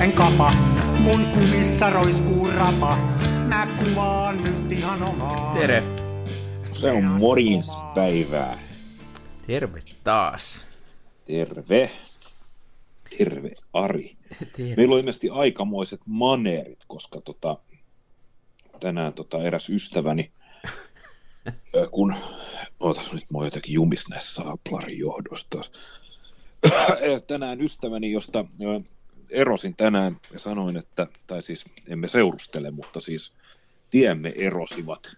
en kapa. Mun kumissa roiskuu rapa. Mä kuvaan nyt ihan omaa. Tere. Se on morjenspäivää. Terve taas. Terve. Terve Ari. Terve. Meillä on ilmeisesti aikamoiset maneerit, koska tota, tänään tota, eräs ystäväni, kun, ootas nyt mä oon jotenkin jumis näissä Saaplarin johdosta. tänään ystäväni, josta erosin tänään ja sanoin, että, tai siis emme seurustele, mutta siis tiemme erosivat.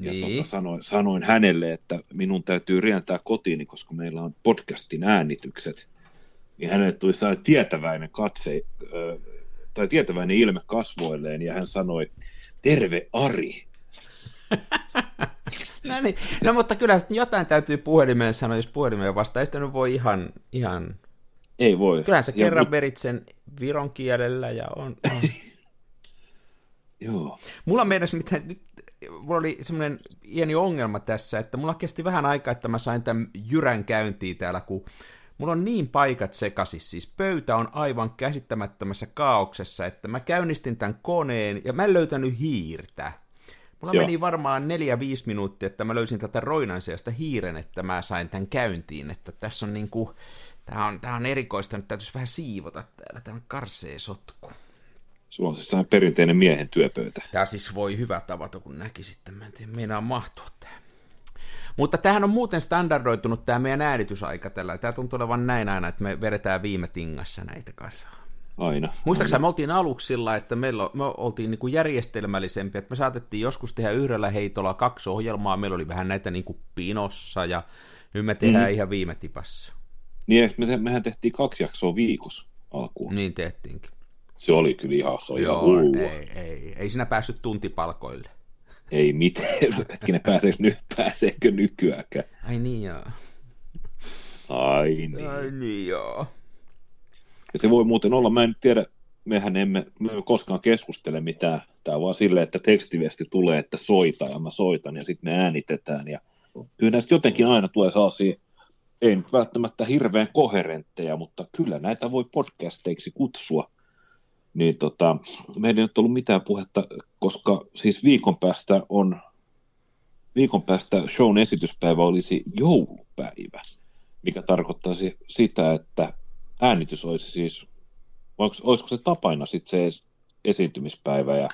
Ja Niin. tota, sanoin, sanoin hänelle, että minun täytyy rientää kotiini, koska meillä on podcastin äänitykset. Niin hänelle tuli sellainen tietäväinen katse, ö, tai tietäväinen ilme kasvoilleen, ja hän sanoi, terve Ari. No, niin. no mutta kyllä jotain täytyy puhelimeen sanoa, jos puhelimeen vastaa. Ei sitä nyt voi ihan, ihan... Ei voi. Kyllähän sä Ja kerran mut- verit sen viron kielellä ja on... on. Joo. Mulla meinasi mitään, nyt mulla oli semmoinen pieni ongelma tässä, että mulla kesti vähän aikaa, että mä sain tämän jyrän käyntiin täällä, kun mulla on niin paikat sekasis, siis pöytä on aivan käsittämättömässä kaauksessa, että mä käynnistin tämän koneen ja mä en löytänyt hiirtä. Mulla Joo. meni varmaan neljä viisi minuuttia, että mä löysin tätä roinan sijasta hiiren, että mä sain tämän käyntiin, että tässä on niinku, tää on, tää on erikoista, nyt täytyisi vähän siivota täällä, tää on karsee sotku. Sulla on siis sellainen perinteinen miehen työpöytä. Tämä siis voi hyvä tavata, kun näki sitten. Mä en tiedä, meinaa mahtua tämä. Mutta tämähän on muuten standardoitunut tämä meidän äänitysaika tällä. Tämä tuntuu olevan näin aina, että me vedetään viime tingassa näitä kasaan. Aina. Muistaakseni me oltiin aluksi sillä, että meillä, me oltiin niin kuin järjestelmällisempiä, että me saatettiin joskus tehdä yhdellä heitolla kaksi ohjelmaa, meillä oli vähän näitä niin kuin pinossa ja nyt me tehdään mm. ihan viime tipassa. Niin, me, mehän tehtiin kaksi jaksoa viikossa alkuun. Niin tehtiinkin. Se oli kyllä ihan, se oli ihan Joo, hullua. ei, ei, ei sinä päässyt tuntipalkoille. Ei mitään. Hetkinen, pääseekö, nyt, pääseekö nykyäänkään? Ai niin joo. Ai niin. Ai niin joo. Ja se voi muuten olla, mä en tiedä, mehän emme, me emme koskaan keskustele mitään. Tämä on vaan silleen, että tekstiviesti tulee, että soita ja mä soitan ja sitten me äänitetään. Ja kyllä näistä jotenkin aina tulee sellaisia, ei nyt välttämättä hirveän koherentteja, mutta kyllä näitä voi podcasteiksi kutsua. Niin tota, meillä ei nyt ollut mitään puhetta, koska siis viikon päästä on, viikon päästä shown esityspäivä olisi joulupäivä, mikä tarkoittaisi sitä, että äänitys olisi siis, olisiko, se tapaina sitten se es- esiintymispäivä ja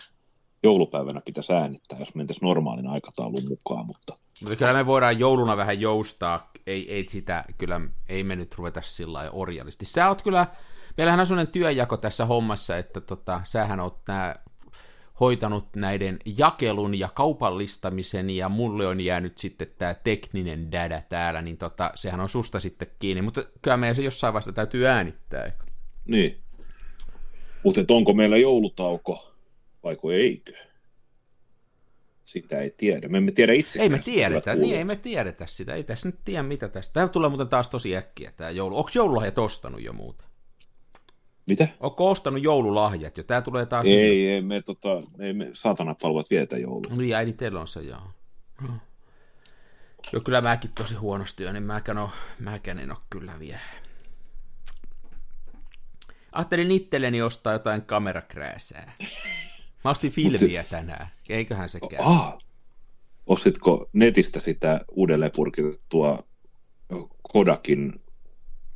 joulupäivänä pitäisi äänittää, jos mentäisiin normaalin aikataulun mukaan, mutta Mutta kyllä me voidaan jouluna vähän joustaa, ei, ei sitä, kyllä ei me nyt ruveta sillä lailla orjallisesti. Sä oot kyllä, meillähän on sellainen työjako tässä hommassa, että tota, sähän oot nää hoitanut näiden jakelun ja kaupallistamisen, ja mulle on jäänyt sitten tämä tekninen dädä täällä, niin tota, sehän on susta sitten kiinni, mutta kyllä meidän se jossain vaiheessa täytyy äänittää. eikö? niin. Mutta onko meillä joulutauko, vaiko eikö? Sitä ei tiedä. Me emme tiedä itse. Ei me tiedetä, niin ei me tiedetä sitä, ei tässä nyt tiedä mitä tästä. Tämä tulee muuten taas tosi äkkiä tämä joulu. Onko joululahjat ostanut jo muuten? Mitä? Onko ostanut joululahjat jo? Tämä tulee taas... Ei, ei me, tota, ei me saatana palvelut vietä joulua. Niin, äidin teillä on se, joo. Joo, kyllä mäkin tosi huonosti on, niin mäkään, oo, mäkään en ole kyllä vielä. Ajattelin itselleni ostaa jotain kamerakrääsää. Mä ostin filmiä tänään. Eiköhän se käy. Ah, ostitko netistä sitä uudelleen purkitettua Kodakin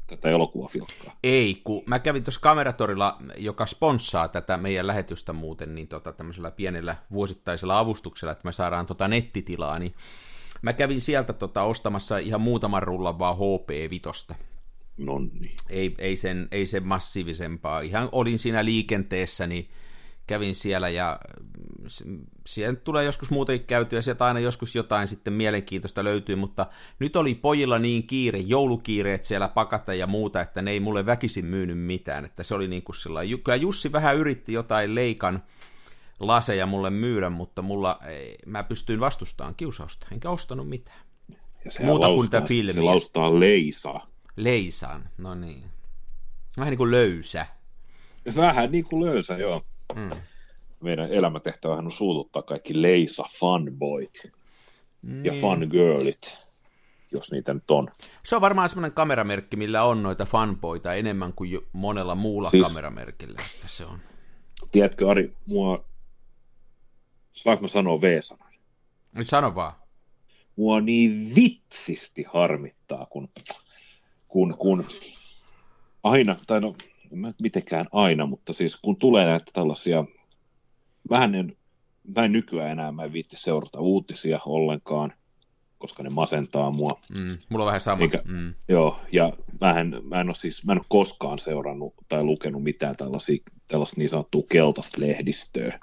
tätä elokuvafilkkaa? Ei, kun mä kävin tuossa kameratorilla, joka sponssaa tätä meidän lähetystä muuten, niin tota, tämmöisellä pienellä vuosittaisella avustuksella, että me saadaan tota nettitilaa, niin mä kävin sieltä tota, ostamassa ihan muutaman rullan vaan HP-vitosta. No niin. Ei, ei, sen, ei sen massiivisempaa. Ihan olin siinä liikenteessä, niin kävin siellä ja s- siellä nyt tulee joskus muutenkin käytyä, sieltä aina joskus jotain sitten mielenkiintoista löytyy, mutta nyt oli pojilla niin kiire, joulukiireet siellä pakata ja muuta, että ne ei mulle väkisin myynyt mitään, että se oli niin kuin sillä kyllä Jussi vähän yritti jotain leikan laseja mulle myydä, mutta mulla, ei, mä pystyin vastustamaan kiusausta, enkä ostanut mitään. Muuta kuin tätä filmiä. Se laustaa leisaa. Leisan, no niin. Vähän niin kuin löysä. Vähän niin kuin löysä, joo. Mm. Meidän elämäntehtävähän on suututtaa kaikki leisa fanboyt ja Niin. fangirlit. jos niitä nyt on. Se on varmaan semmoinen kameramerkki, millä on noita fanboita enemmän kuin monella muulla siis, kameramerkillä. Että se on. Tiedätkö Ari, mua, saanko mä sanoa V-sanan? Nyt sano vaan. Mua niin vitsisti harmittaa, kun, kun, kun aina, tai no en mä mitenkään aina, mutta siis kun tulee näitä tällaisia, vähän en, mä en nykyään enää, mä en viitti seurata uutisia ollenkaan, koska ne masentaa mua. Mm, mulla on vähän sama. Eikä, mm. Joo, ja mä en, mä en ole siis, mä en ole koskaan seurannut tai lukenut mitään tällaisia, tällaista niin sanottua keltaista lehdistöä.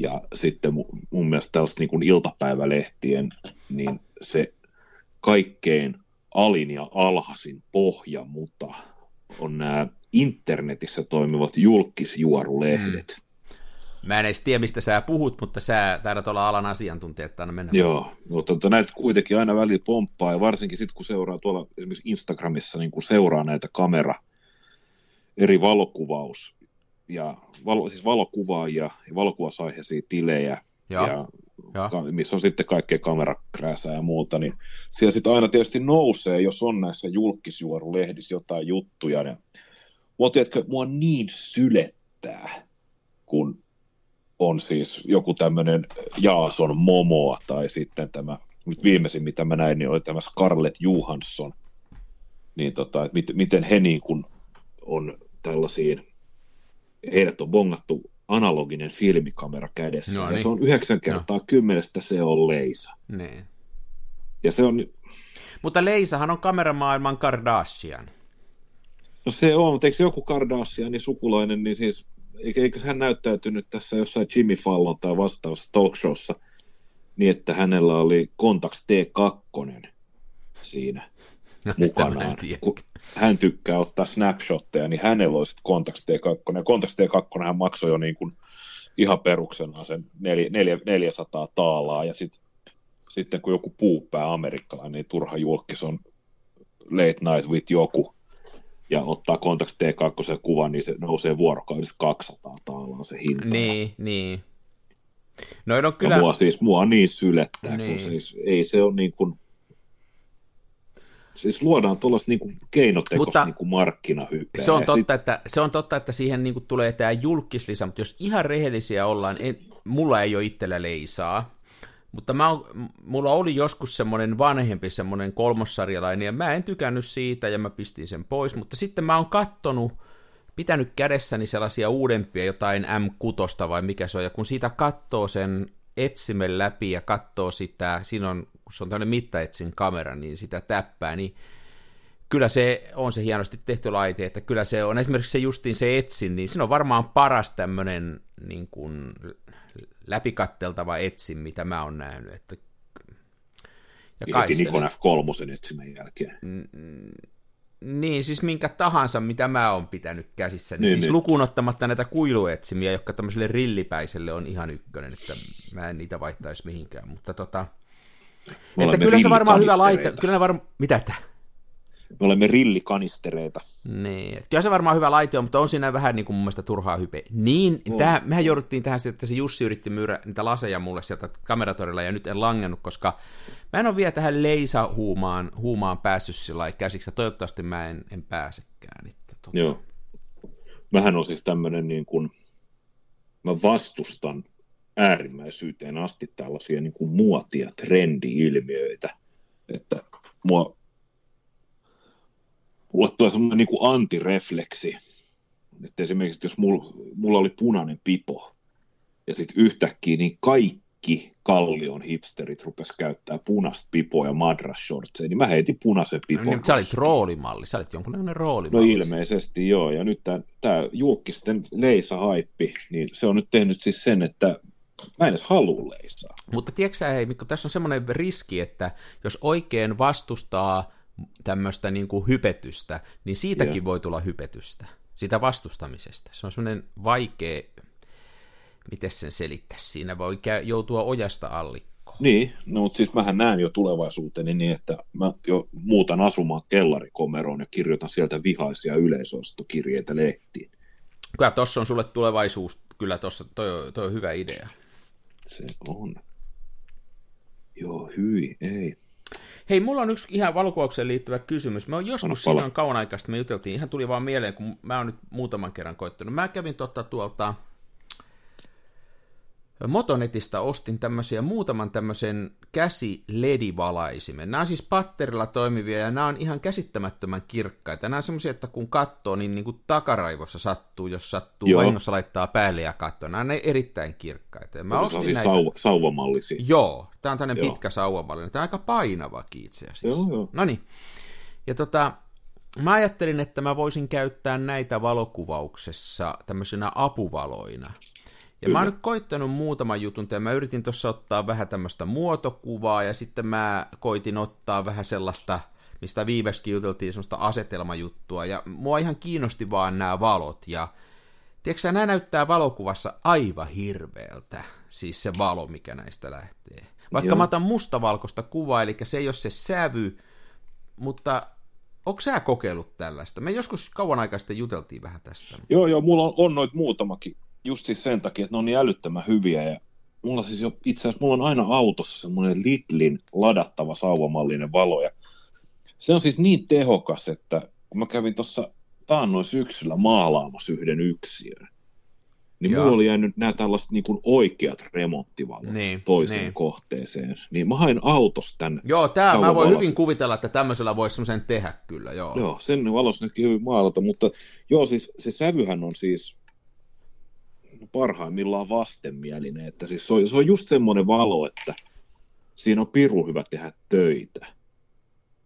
Ja sitten mun, mun mielestä tällaista niin kuin iltapäivälehtien, niin se kaikkein alin ja alhaisin pohja, mutta on nämä internetissä toimivat julkisjuorulehdet. Mm. Mä en edes tiedä, mistä sä puhut, mutta sä taidat olla alan asiantuntija, että aina mennä. Joo, mutta tota, näitä kuitenkin aina välillä pomppaa, ja varsinkin sitten kun seuraa tuolla esimerkiksi Instagramissa, niin kun seuraa näitä kamera, eri valokuvaus, ja valo, siis valokuvaajia ja valokuvausaiheisia tilejä, ja, ja, ja. missä on sitten kaikkea kamerakrääsää ja muuta, niin siellä sitten aina tietysti nousee, jos on näissä julkisjuorulehdissä jotain juttuja, ja mua, tiedätkö, mua niin sylettää, kun on siis joku tämmöinen Jaason Momoa tai sitten tämä, nyt viimeisin mitä mä näin, niin oli tämä Scarlett Johansson, niin tota, että miten, miten he niin kuin on tällaisiin, heidät on bongattu analoginen filmikamera kädessä, no, ja niin. se on yhdeksän kertaa no. kymmenestä se on Leisa. Niin. Ja se on... Mutta Leisahan on kameramaailman Kardashian. No se on, mutta eikö joku Kardashianin sukulainen, niin siis eikö hän näyttäytynyt tässä jossain Jimmy Fallon tai vastaavassa talkshowssa niin, että hänellä oli Contax T2 siinä no, mukanaan. Kun hän tykkää ottaa snapshotteja, niin hänellä olisi Contax T2. Ja Contax T2 hän maksoi jo niin kuin ihan peruksena sen 400 taalaa, ja sit, sitten kun joku puupää amerikkalainen, niin turha julkis on Late Night with joku, ja ottaa Contax T2 kuvan, niin se nousee vuorokaudessa 200 taalaa se hinta. Niin, niin. No, no kyllä... Ja mua siis, mua niin sylettää, niin. kun siis ei se ole niin kuin, siis luodaan tuollaista niin keinotekoista niin markkinahypeä. Se on, totta, sit... että, se on totta, että siihen niin kuin tulee tämä julkislisä, mutta jos ihan rehellisiä ollaan, en, mulla ei ole itsellä leisaa, mutta mä mulla oli joskus semmoinen vanhempi, semmoinen kolmossarjalainen, ja mä en tykännyt siitä, ja mä pistin sen pois, mutta sitten mä oon kattonut, pitänyt kädessäni sellaisia uudempia, jotain M6 vai mikä se on, ja kun siitä katsoo sen etsimen läpi ja katsoo sitä, siinä on, kun se on tämmöinen mittaetsin kamera, niin sitä täppää, niin kyllä se on se hienosti tehty laite, että kyllä se on esimerkiksi se justiin se etsin, niin se on varmaan paras tämmöinen niin kuin läpikatteltava etsin, mitä mä oon nähnyt. Että... Ja kai Nikon F3 etsimän jälkeen. Niin, siis minkä tahansa, mitä mä oon pitänyt käsissä, niin, niin siis niin. lukuun ottamatta näitä kuiluetsimiä, jotka tämmöiselle rillipäiselle on ihan ykkönen, että mä en niitä vaihtaisi mihinkään, mutta tota... että kyllä se varmaan hyvä laite, kyllä ne varmaan, mitä että? Me olemme rillikanistereita. Niin, kyllä se varmaan hyvä laite on, mutta on siinä vähän niin kuin mun mielestä turhaa hype. Niin, oh. tähän, mehän jouduttiin tähän että se Jussi yritti myydä niitä laseja mulle sieltä kameratorilla, ja nyt en langennut, koska mä en ole vielä tähän leisahuumaan huumaan päässyt sillä käsiksi, ja toivottavasti mä en, en pääsekään. Että, tota... Joo. Mähän on siis tämmöinen niin kuin, mä vastustan äärimmäisyyteen asti tällaisia niin kuin muotia, trendi-ilmiöitä, että mua mulle tulee semmoinen niin kuin antirefleksi, että esimerkiksi jos mulla, mulla oli punainen pipo, ja sitten yhtäkkiä niin kaikki kallion hipsterit rupes käyttää punaista pipoa ja madras shortseja, niin mä heitin punaisen pipon. No, niin, sä olit roolimalli, sä olit jonkunlainen roolimalli. No ilmeisesti joo, ja nyt tämä julkisten leisa-haippi, niin se on nyt tehnyt siis sen, että mä en edes halua leisaa. Mutta tiedätkö sä, hei Mikko, tässä on semmoinen riski, että jos oikein vastustaa tämmöistä niin kuin hypetystä, niin siitäkin yeah. voi tulla hypetystä, sitä vastustamisesta. Se on semmoinen vaikea, miten sen selittää, siinä voi joutua ojasta allikkoon. Niin, no mutta siis mähän näen jo tulevaisuuteni niin, että mä jo muutan asumaan kellarikomeroon ja kirjoitan sieltä vihaisia yleisostokirjeitä lehtiin. Kyllä tuossa on sulle tulevaisuus, kyllä tuossa toi, toi on hyvä idea. Se on. Joo, hyi, ei. Hei, mulla on yksi ihan valokuvaukseen liittyvä kysymys. Mä oon joskus on kauan aikaista, me juteltiin, ihan tuli vaan mieleen, kun mä oon nyt muutaman kerran koittanut. Mä kävin totta tuolta Motonetista ostin tämmöisiä muutaman tämmöisen käsi-ledivalaisimen. Nämä on siis patterilla toimivia ja nämä on ihan käsittämättömän kirkkaita. Nämä on semmoisia, että kun katsoo, niin, niin kuin takaraivossa sattuu, jos sattuu Joo. vahingossa laittaa päälle ja katsoo. Nämä on erittäin kirkkaita. Ja mä Onko ostin näitä... Sau- sauvamallisia? Joo, tämä on tämmöinen pitkä sauvamallinen. Tämä on aika painavakin itse asiassa. Joo, joo. No niin. Ja tota, mä ajattelin, että mä voisin käyttää näitä valokuvauksessa tämmöisenä apuvaloina. Ja Kyllä. mä oon nyt koittanut muutaman jutun, ja mä yritin tuossa ottaa vähän tämmöistä muotokuvaa, ja sitten mä koitin ottaa vähän sellaista, mistä viimeksi juteltiin, semmoista asetelmajuttua, ja mua ihan kiinnosti vaan nämä valot, ja tiedätkö nämä näyttää valokuvassa aivan hirveältä, siis se valo, mikä näistä lähtee. Vaikka Joo. mä otan mustavalkoista kuvaa, eli se ei ole se sävy, mutta Onko sä kokeillut tällaista? Me joskus kauan aikaa sitten juteltiin vähän tästä. Joo, joo, mulla on, on noit muutamakin just siis sen takia, että ne on niin älyttömän hyviä ja mulla siis jo, itse asiassa mulla on aina autossa semmoinen Lidlin ladattava sauvamallinen valo ja se on siis niin tehokas, että kun mä kävin tuossa taannoin syksyllä maalaamassa yhden yksiön, niin Joo. mulla oli jäänyt nämä tällaiset niin kuin oikeat remonttivalot niin, toiseen niin. kohteeseen. Niin mä hain autosta tämän. Joo, tää, mä voin hyvin kuvitella, että tämmöisellä voisi semmoisen tehdä kyllä, joo. Joo, sen valossa näkyy hyvin maalata, mutta joo, siis se sävyhän on siis parhaimmillaan vastenmielinen. Että siis se, on, se on just semmoinen valo, että siinä on piru hyvä tehdä töitä.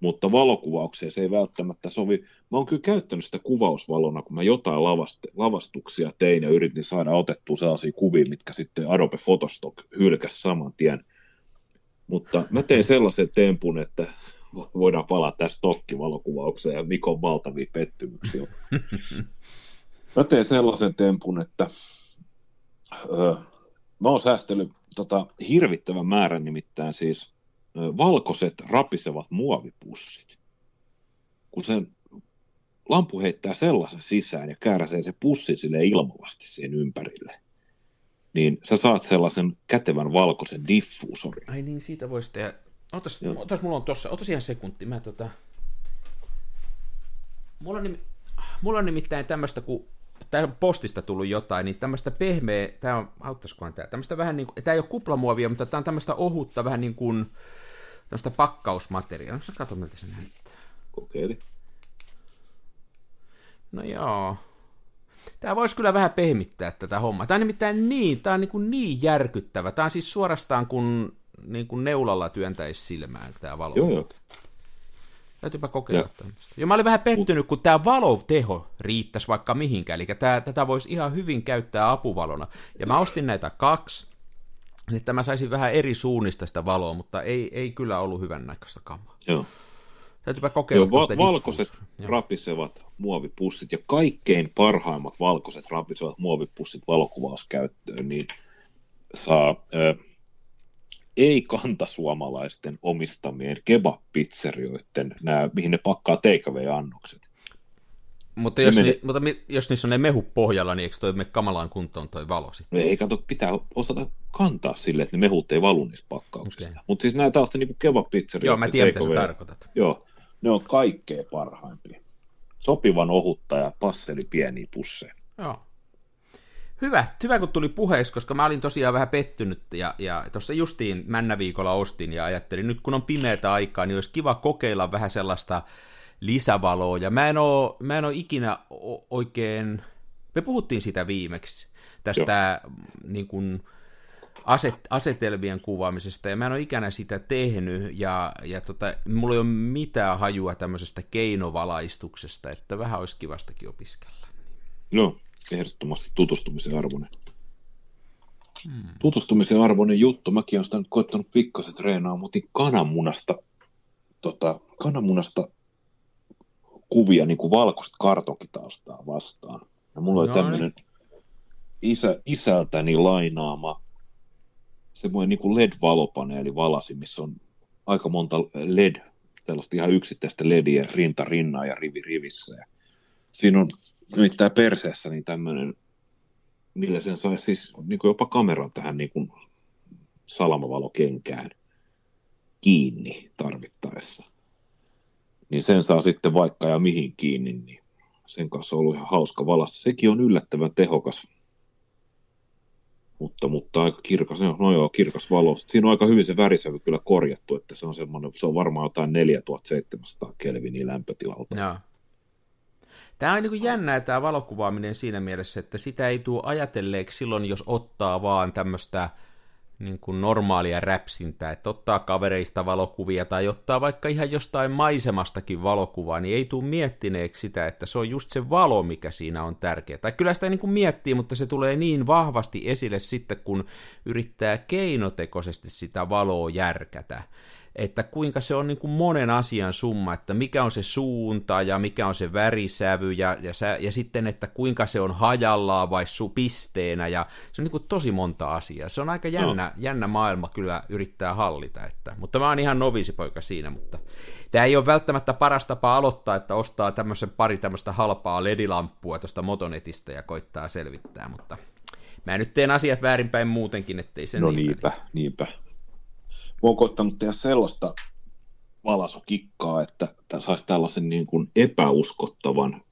Mutta valokuvaukseen se ei välttämättä sovi. Mä oon kyllä käyttänyt sitä kuvausvalona, kun mä jotain lavaste, lavastuksia tein ja yritin saada otettua sellaisia kuvia, mitkä sitten Adobe Photostock hylkäsi saman tien. Mutta mä tein sellaisen tempun, että voidaan palata tässä stokkivalokuvaukseen ja Mikon valtavia pettymyksiä. Mä tein sellaisen tempun, että öö, mä oon säästellyt tota, hirvittävän määrän nimittäin siis ö, valkoiset rapisevat muovipussit. Kun sen lampu heittää sellaisen sisään ja kääräsee se pussi sille ilmavasti siihen ympärille, niin sä saat sellaisen kätevän valkoisen diffuusorin. Ai niin, siitä voisi tehdä. Otas, otas mulla on tossa, otas ihan sekunti, mä tota... Mulla on, nim... mulla on nimittäin tämmöistä, kun tämä postista tullut jotain, niin tämmöistä pehmeä, tämä on, auttaisikohan tämä, tämmöistä vähän niin kuin, tämä ei ole kuplamuovia, mutta tämä on tämmöistä ohutta, vähän niin kuin, tämmöistä pakkausmateriaalia. No, kato, miltä se näyttää. Kokeili. No joo. Tämä voisi kyllä vähän pehmittää tätä hommaa. Tämä on nimittäin niin, tämä on niin, kuin niin järkyttävä. Tämä on siis suorastaan kuin, niin kuin neulalla työntäisi silmään tämä valo. Joo, joo. Täytyypä kokeilla ja. tämmöistä. Ja mä olin vähän pettynyt, kun tämä valoteho riittäisi vaikka mihinkään. Eli tää, tätä voisi ihan hyvin käyttää apuvalona. Ja mä ostin näitä kaksi, niin että mä saisin vähän eri suunnista sitä valoa, mutta ei, ei kyllä ollut hyvän näköistä kamaa. Joo. Täytyypä kokeilla Joo, va- valkoiset Joo. rapisevat muovipussit ja kaikkein parhaimmat valkoiset rapisevat muovipussit valokuvauskäyttöön, niin saa ö, ei-kantasuomalaisten omistamien kebab-pizzerioiden, nämä, mihin ne pakkaa takeaway-annokset. Mutta jos, ni, mutta jos niissä on ne mehu pohjalla, niin eikö toi mene kamalaan kuntoon toi valosi? No ei, kato, pitää osata kantaa sille, että ne mehut ei valu niissä pakkauksissa. Okay. Mutta siis näitä taas niin kebab-pizzerioiden Joo, mä tiedän, mitä sä tarkoitat. Joo, ne on kaikkein parhaimpia. Sopivan ohutta ja passeli pieniä pusseja. Joo. Hyvä, hyvä kun tuli puheeksi, koska mä olin tosiaan vähän pettynyt ja, ja tuossa justiin männäviikolla ostin ja ajattelin, nyt kun on pimeätä aikaa, niin olisi kiva kokeilla vähän sellaista lisävaloa. Ja mä en oo, mä en oo ikinä oikein, me puhuttiin sitä viimeksi, tästä niin kuin, aset, asetelmien kuvaamisesta, ja mä en ole ikänä sitä tehnyt, ja, ja tota, mulla ei ole mitään hajua tämmöisestä keinovalaistuksesta, että vähän olisi kivastakin opiskella. No, ehdottomasti tutustumisen arvoinen. Hmm. Tutustumisen arvoinen juttu. Mäkin olen sitä nyt koittanut pikkasen treenaa, mutta kananmunasta, tota, kananmunasta kuvia niin kuin valkoista kartonkitaustaa vastaan. Ja mulla oli no, tämmöinen isä, isältäni lainaama semmoinen niin kuin LED-valopaneeli valasi, missä on aika monta LED, tällaista ihan yksittäistä LEDiä rinta rinnaa ja rivi rivissä. Ja siinä on nimittäin perseessä niin tämmöinen, millä sen saisi siis niin kuin jopa kameran tähän niin kuin salamavalokenkään kiinni tarvittaessa. Niin sen saa sitten vaikka ja mihin kiinni, niin sen kanssa on ollut ihan hauska valasta. Sekin on yllättävän tehokas, mutta, mutta aika kirkas, no joo, kirkas valo. Siinä on aika hyvin se värisävy kyllä korjattu, että se on semmoinen, se on varmaan jotain 4700 kelviniä lämpötilalta. Joo. Tämä on niin jännää tämä valokuvaaminen siinä mielessä, että sitä ei tule ajatelleeksi silloin, jos ottaa vaan tämmöistä niin kuin normaalia räpsintää, että ottaa kavereista valokuvia tai ottaa vaikka ihan jostain maisemastakin valokuvaa, niin ei tule miettineeksi sitä, että se on just se valo, mikä siinä on tärkeä. Tai kyllä sitä niin kuin miettii, mutta se tulee niin vahvasti esille sitten, kun yrittää keinotekoisesti sitä valoa järkätä että kuinka se on niin kuin monen asian summa, että mikä on se suunta ja mikä on se värisävy ja, ja, sä, ja sitten, että kuinka se on hajallaan vai su pisteenä ja se on niin kuin tosi monta asiaa. Se on aika jännä, no. jännä maailma kyllä yrittää hallita, että, mutta mä oon ihan novisipoika siinä, mutta tämä ei ole välttämättä paras tapa aloittaa, että ostaa tämmöisen pari tämmöistä halpaa ledilamppua tuosta Motonetista ja koittaa selvittää, mutta mä nyt teen asiat väärinpäin muutenkin, ettei se No niin niinpä, niinpä olen koittanut tehdä sellaista valasukikkaa, että saisi tällaisen niin kuin epäuskottavan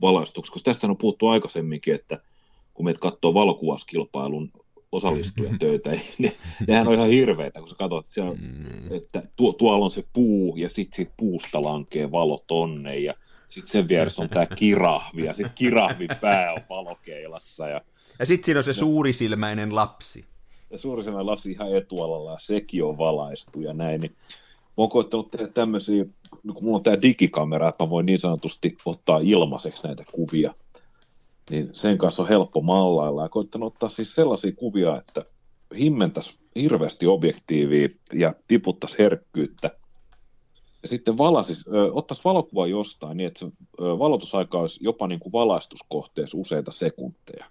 valaistuksen, koska tästä on puhuttu aikaisemminkin, että kun meitä katsoo valokuvauskilpailun osallistujatöitä, niin ne, nehän on ihan hirveitä, kun sä katsot, siellä, mm. että tuo, tuolla on se puu, ja sitten sit puusta lankee valo tonne, ja sitten sen vieressä on tämä kirahvi, ja sitten kirahvin pää on valokeilassa. Ja, ja sitten siinä on se suurisilmäinen lapsi ja suurisena lapsi ihan etualalla ja sekin on valaistu ja näin, niin mä oon koittanut tehdä tämmöisiä, niin kun mulla on tämä digikamera, että mä voin niin sanotusti ottaa ilmaiseksi näitä kuvia, niin sen kanssa on helppo mallailla ja koittanut ottaa siis sellaisia kuvia, että himmentäisi hirveästi objektiivia ja tiputtaisi herkkyyttä. Ja sitten valasis, ö, ottaisi valokuva jostain niin, että se ö, valotusaika olisi jopa niin kuin valaistuskohteessa useita sekunteja.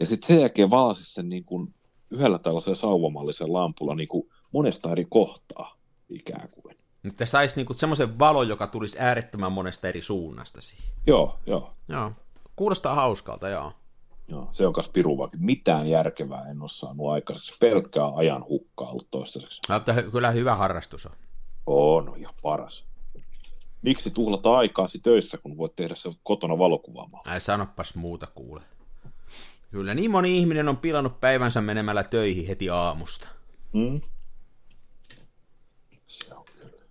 Ja sitten sen jälkeen valasisi sen niin kuin yhdellä tällaisella sauvamallisen lampulla niin kuin monesta eri kohtaa ikään kuin. Että saisi niin semmoisen valon, joka tulisi äärettömän monesta eri suunnasta siihen. Joo, joo. Joo. Kuulostaa hauskalta, joo. Joo, se on kas piruvakin. Mitään järkevää en ole saanut aikaiseksi. Pelkkää ajan hukkaa ollut toistaiseksi. No, mutta kyllä hyvä harrastus on. On, ja paras. Miksi tuhlata aikaasi töissä, kun voit tehdä se kotona valokuvaamaan? Ai sanopas muuta kuule. Kyllä niin moni ihminen on pilannut päivänsä menemällä töihin heti aamusta. Mm. Se on kyllä.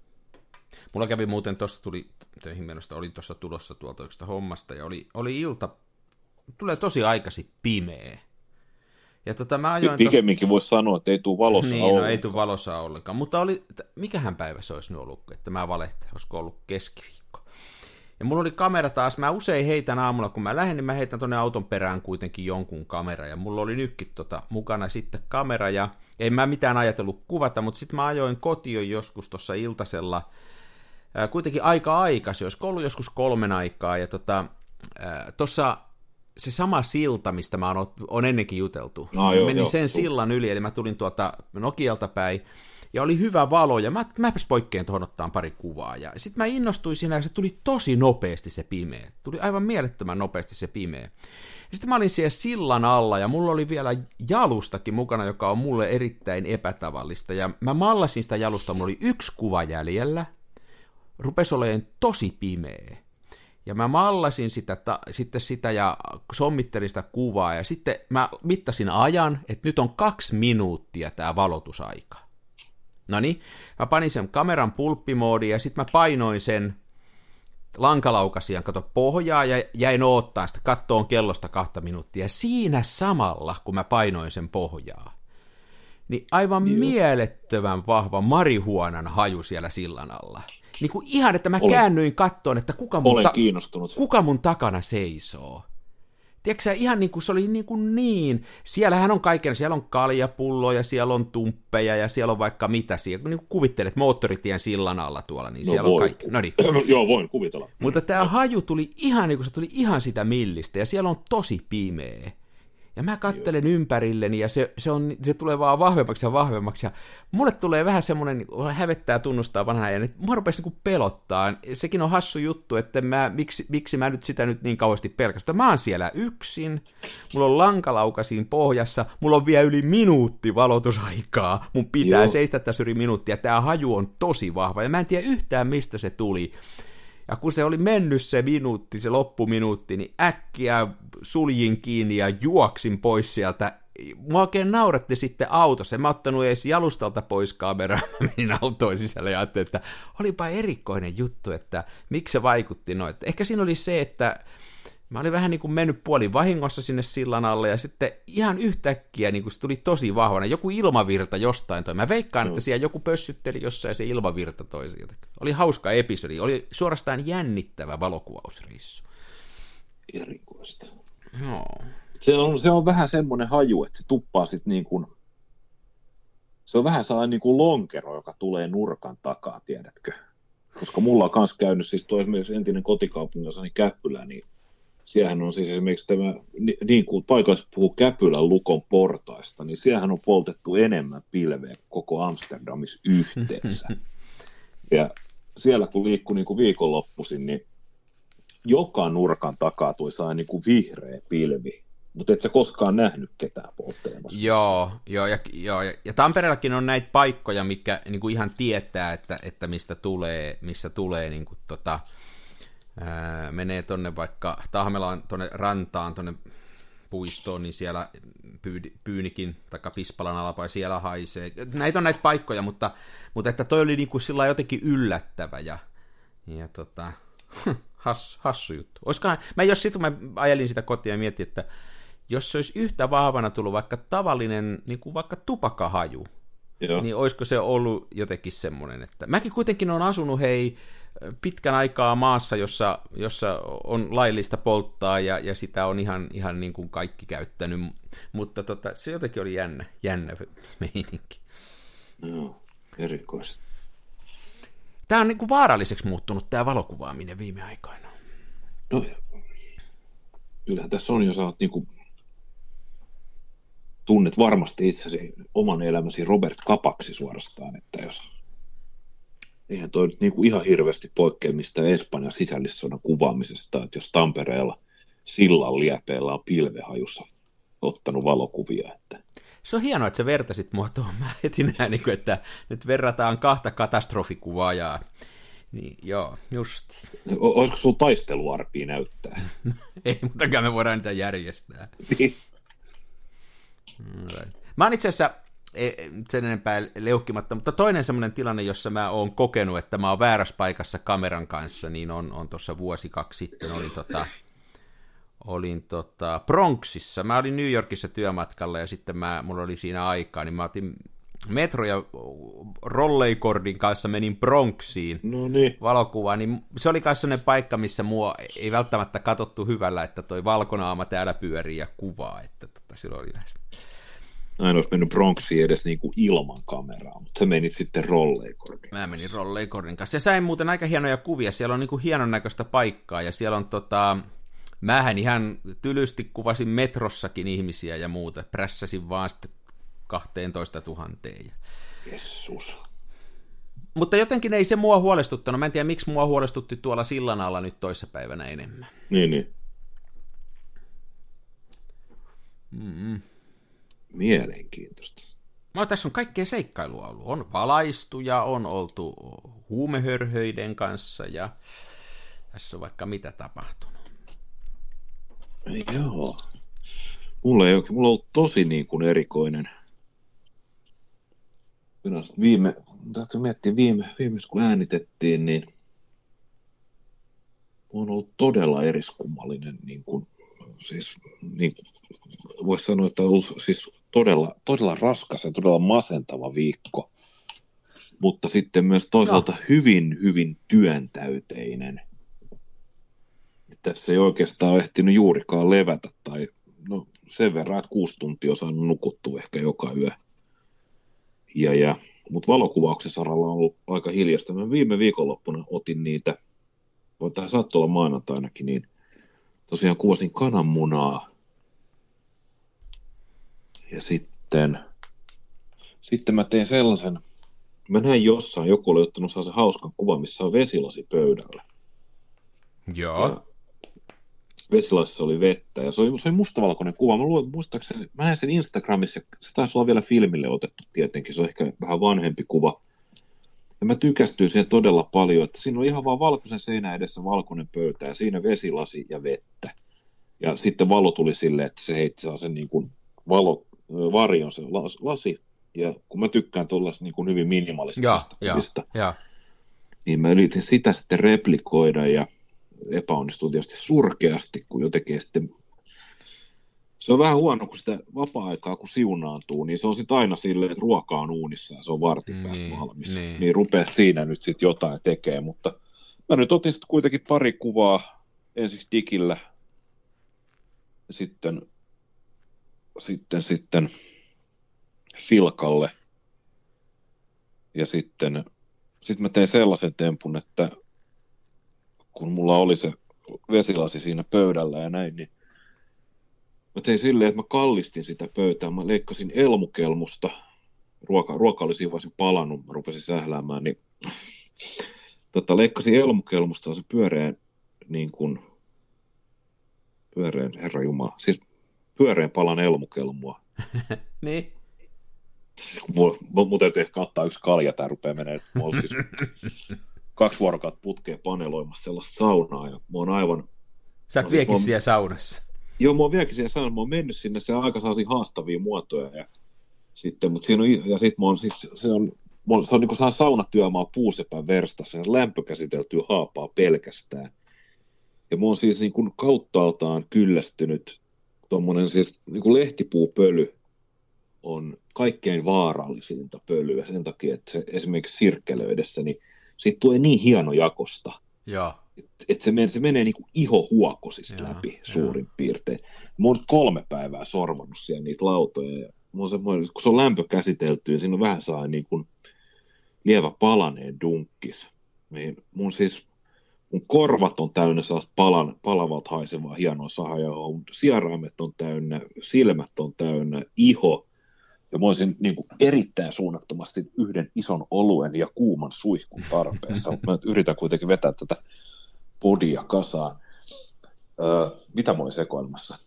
Mulla kävi muuten tuossa tuli töihin menosta, olin tuossa tulossa tuolta yksi hommasta ja oli, oli ilta, tulee tosi aikaisin pimeä. Ja tota, mä ajoin Pikemminkin tosta... voisi sanoa, että ei tule valossa Niin, ollenkaan. no ei tule valossa ollenkaan. Mutta oli, mikähän päivä se olisi nyt ollut, että mä valehtelen, olisiko ollut keskiviikko. Ja mulla oli kamera taas, mä usein heitän aamulla, kun mä lähden, niin mä heitän tonne auton perään kuitenkin jonkun kamera, ja mulla oli nytkin tota, mukana sitten kamera, ja ei mä mitään ajatellut kuvata, mutta sitten mä ajoin kotiin joskus tuossa iltasella, ää, kuitenkin aika aikaisin, olisiko ollut joskus kolmen aikaa, ja tota, tuossa se sama silta, mistä mä oon, on ennenkin juteltu, no, joo, menin joo, sen joo. sillan yli, eli mä tulin tuota Nokialta päin, ja oli hyvä valo, ja mä, mäpäs poikkeen tuohon ottaa pari kuvaa, ja sitten mä innostuin siinä, ja se tuli tosi nopeasti se pimeä, tuli aivan mielettömän nopeasti se pimeä. Sitten mä olin siellä sillan alla, ja mulla oli vielä jalustakin mukana, joka on mulle erittäin epätavallista, ja mä mallasin sitä jalusta, mulla oli yksi kuva jäljellä, rupesi olemaan tosi pimeä. Ja mä mallasin sitä, ta, sitten sitä ja sommittelin sitä kuvaa, ja sitten mä mittasin ajan, että nyt on kaksi minuuttia tämä valotusaika. No niin, mä panin sen kameran pulppimoodi ja sitten mä painoin sen lankalaukasian, kato pohjaa ja jäin oottaa sitä kattoon kellosta kahta minuuttia. Siinä samalla, kun mä painoin sen pohjaa, niin aivan Joo. mielettömän vahva marihuonan haju siellä sillan alla. Niin kuin ihan, että mä olen, käännyin kattoon, että kuka mun, ta- kuka mun takana seisoo. Tiedätkö ihan niin kuin se oli niin, kuin niin. Siellähän on kaiken, siellä on kaljapulloja, siellä on tumppeja ja siellä on vaikka mitä. Siellä, niin kuin kuvittelet moottoritien sillan alla tuolla, niin no siellä voi. on kaikki. No niin. Joo, voin kuvitella. Mutta tämä haju tuli ihan niin kuin se tuli ihan sitä millistä ja siellä on tosi pimeä. Ja mä kattelen Joo. ympärilleni ja se, se, on, se tulee vaan vahvemmaksi ja vahvemmaksi. Ja mulle tulee vähän semmoinen, niin hävettää tunnustaa vanha ja että mua rupesi niin pelottaa. Sekin on hassu juttu, että mä, miksi, miksi mä nyt sitä nyt niin kauheasti pelkästään. Mä oon siellä yksin, mulla on lankalauka siinä pohjassa, mulla on vielä yli minuutti valotusaikaa. Mun pitää Joo. seistä tässä yli minuuttia. Tää haju on tosi vahva ja mä en tiedä yhtään mistä se tuli. Ja kun se oli mennyt se minuutti, se loppuminuutti, niin äkkiä suljin kiinni ja juoksin pois sieltä. Mua oikein nauratti sitten autossa. En mä ottanut edes jalustalta pois kameraa. Mä menin autoon sisälle ja ajattelin, että olipa erikoinen juttu, että miksi se vaikutti noin. Ehkä siinä oli se, että Mä olin vähän niin kuin mennyt puolin vahingossa sinne sillan alle, ja sitten ihan yhtäkkiä niin kuin se tuli tosi vahvana. Joku ilmavirta jostain toi. Mä veikkaan, no. että siellä joku pössytteli jossain se ilmavirta toi sieltä. Oli hauska episodi. Oli suorastaan jännittävä valokuvausreissu. Erikoista. No. Se on, se on vähän semmoinen haju, että se tuppaa sitten niin kuin... Se on vähän sellainen niin kuin lonkero, joka tulee nurkan takaa, tiedätkö? Koska mulla on myös käynyt, siis tuo esimerkiksi entinen kotikaupunginsa, niin Käppylä, niin Siellähän on siis esimerkiksi tämä, niin kuin paikalliset puhuu Käpylän lukon portaista, niin siellähän on poltettu enemmän pilveä koko Amsterdamissa yhteensä. Ja siellä kun liikkui niin kuin viikonloppuisin, niin joka nurkan takaa tuli saa niin kuin vihreä pilvi. Mutta et sä koskaan nähnyt ketään polttelemassa. Joo, joo, ja, joo ja, ja Tampereellakin on näitä paikkoja, mikä niin kuin ihan tietää, että, että mistä tulee, missä tulee niin kuin, tota, ää, menee tonne vaikka Tahmelaan tonne rantaan, tonne puistoon, niin siellä pyydi, Pyynikin tai Pispalan alapai siellä haisee. Näitä on näitä paikkoja, mutta, mutta että toi oli niinku sillä jotenkin yllättävä ja, ja tota, has, hassu juttu. Olisikohan, mä jos sitten mä ajelin sitä kotia ja mietin, että jos se olisi yhtä vahvana tullut vaikka tavallinen, niin kuin vaikka tupakahaju, Joo. niin olisiko se ollut jotenkin semmoinen, että mäkin kuitenkin on asunut, hei, pitkän aikaa maassa, jossa, jossa on laillista polttaa ja, ja sitä on ihan, ihan niin kuin kaikki käyttänyt, mutta tota, se jotenkin oli jännä, jännä meininki. Joo, erikoista. Tämä on niin kuin vaaralliseksi muuttunut tämä valokuvaaminen viime aikoina. No, kyllähän tässä on, jos olet niin kuin, tunnet varmasti itsesi oman elämäsi Robert Kapaksi suorastaan, että jos eihän toi nyt niin kuin ihan hirveästi poikkea mistä Espanjan sisällissodan kuvaamisesta, että jos Tampereella sillan liepeellä on pilvehajussa ottanut valokuvia. Että... Se on hienoa, että sä vertasit mua tuohon. Mä heti näin, niin että nyt verrataan kahta katastrofikuvaajaa. Niin, joo, justi. O- olisiko sulla taisteluarpia näyttää? Ei, mutta me voidaan niitä järjestää. Mä oon itse asiassa E, sen enempää leukkimatta, mutta toinen semmoinen tilanne, jossa mä oon kokenut, että mä oon väärässä paikassa kameran kanssa, niin on, on tuossa vuosi kaksi sitten, olin tota, olin tota Bronxissa, mä olin New Yorkissa työmatkalla ja sitten mä, mulla oli siinä aikaa, niin mä otin Metro ja Rolleikordin kanssa menin Bronxiin no niin. valokuvaan, niin se oli myös sellainen paikka, missä mua ei välttämättä katsottu hyvällä, että toi valkonaama täällä pyörii ja kuvaa, että tota, silloin oli vähän Mä en olisi mennyt Bronxiin edes niin kuin ilman kameraa, mutta sä menit sitten rolleikordin Mä menin rolleikordin kanssa. Ja sain muuten aika hienoja kuvia. Siellä on niin kuin hienon näköistä paikkaa ja siellä on tota... Mähän ihan tylysti kuvasin metrossakin ihmisiä ja muuta. Prässäsin vaan sitten 12 000. Jesus. Mutta jotenkin ei se mua huolestuttanut. Mä en tiedä, miksi mua huolestutti tuolla sillan alla nyt toissapäivänä enemmän. Niin, niin. Mm-mm. Mielenkiintoista. No, tässä on kaikkea seikkailua ollut. On valaistu ja on oltu huumehörhöiden kanssa ja tässä on vaikka mitä tapahtunut. Joo. Mulla ei oikein, mulla on ollut tosi niin kuin erikoinen. Viime, täytyy miettiä viime, viimeis kun äänitettiin, niin on ollut todella eriskummallinen niin kuin siis niin, voisi sanoa, että on ollut siis todella, todella raskas ja todella masentava viikko, mutta sitten myös toisaalta no. hyvin, hyvin työntäyteinen. Tässä ei oikeastaan ehtinyt juurikaan levätä tai no, sen verran, että kuusi tuntia on saanut nukuttua ehkä joka yö. Ja, ja, mutta valokuvauksen saralla on ollut aika hiljasta. Mä viime viikonloppuna otin niitä, voi tämä saattoi olla maanantainakin, niin tosiaan kuvasin kananmunaa Ja sitten, sitten mä tein sellaisen, mä näin jossain, joku oli ottanut sellaisen hauskan kuvan, missä on vesilasi pöydällä. Joo. Ja vesilasissa oli vettä, ja se oli, se oli mustavalkoinen kuva. Mä luulen, muistaakseni, mä näin sen Instagramissa, se taisi olla vielä filmille otettu tietenkin, se on ehkä vähän vanhempi kuva. Ja mä tykästyin siihen todella paljon, että siinä on ihan vaan valkoisen seinä edessä valkoinen pöytä, ja siinä vesilasi ja vettä. Ja sitten valo tuli silleen, että se heitti sen niin kuin valo, varjon se lasi, ja kun mä tykkään tuollaista niin kuin hyvin minimalistisesta ja, ja, ja. niin mä yritin sitä sitten replikoida, ja epäonnistuu tietysti surkeasti, kun jotenkin sitten se on vähän huono, kun sitä vapaa-aikaa kun siunaantuu, niin se on sitten aina silleen, että ruoka on uunissa ja se on vartin mm, päästä niin, valmis. Niin, niin rupeaa siinä nyt sitten jotain tekee, mutta mä nyt otin sitten kuitenkin pari kuvaa ensiksi digillä ja sitten, sitten, sitten filkalle ja sitten sitten mä tein sellaisen tempun, että kun mulla oli se vesilasi siinä pöydällä ja näin, niin mä tein silleen, että mä kallistin sitä pöytää, mä leikkasin elmukelmusta, ruoka, ruoka oli siinä vaiheessa palannut, mä rupesin sähläämään, niin tota, leikkasin elmukelmusta se pyöreän, niin kuin, pyöreän, herra Jumala, siis pyöreän palan elmukelmua. niin. Mun täytyy ehkä ottaa yksi kalja, tää rupeaa menee. siis kaksi vuorokautta putkeen paneloimassa sellaista saunaa, ja mä oon aivan... Sä oot viekin siellä saunassa. Joo, mä oon vieläkin siellä saunassa, mä oon mennyt sinne, se aika saasi haastavia muotoja, ja sitten, mutta siinä on, ja sit mä oon siis, se on, se on niin kuin saunatyömaa puusepän verstassa, ja lämpökäsiteltyä haapaa pelkästään. Ja mä oon siis niin kuin kauttaaltaan kyllästynyt tuommoinen siis niin kuin lehtipuupöly on kaikkein vaarallisinta pölyä sen takia, että se esimerkiksi sirkkelöidessä, niin siitä tulee niin hieno jakosta, että et se, menee, se menee niin kuin ihohuokosista läpi suurin piirtein. Mä oon kolme päivää sorvannut siellä niitä lautoja, ja mä semmoinen, kun se on lämpö käsitelty, ja siinä on vähän saa niin kuin lievä palaneen dunkkis, niin mun siis mun korvat on täynnä sellaista palan, palavalta haisevaa hienoa sahajauhoa, mun sieraimet on täynnä, silmät on täynnä, iho, ja mä olisin niin kuin erittäin suunnattomasti yhden ison oluen ja kuuman suihkun tarpeessa, mutta mä yritän kuitenkin vetää tätä podia kasaan. Öö, mitä mä olin sekoilmassa?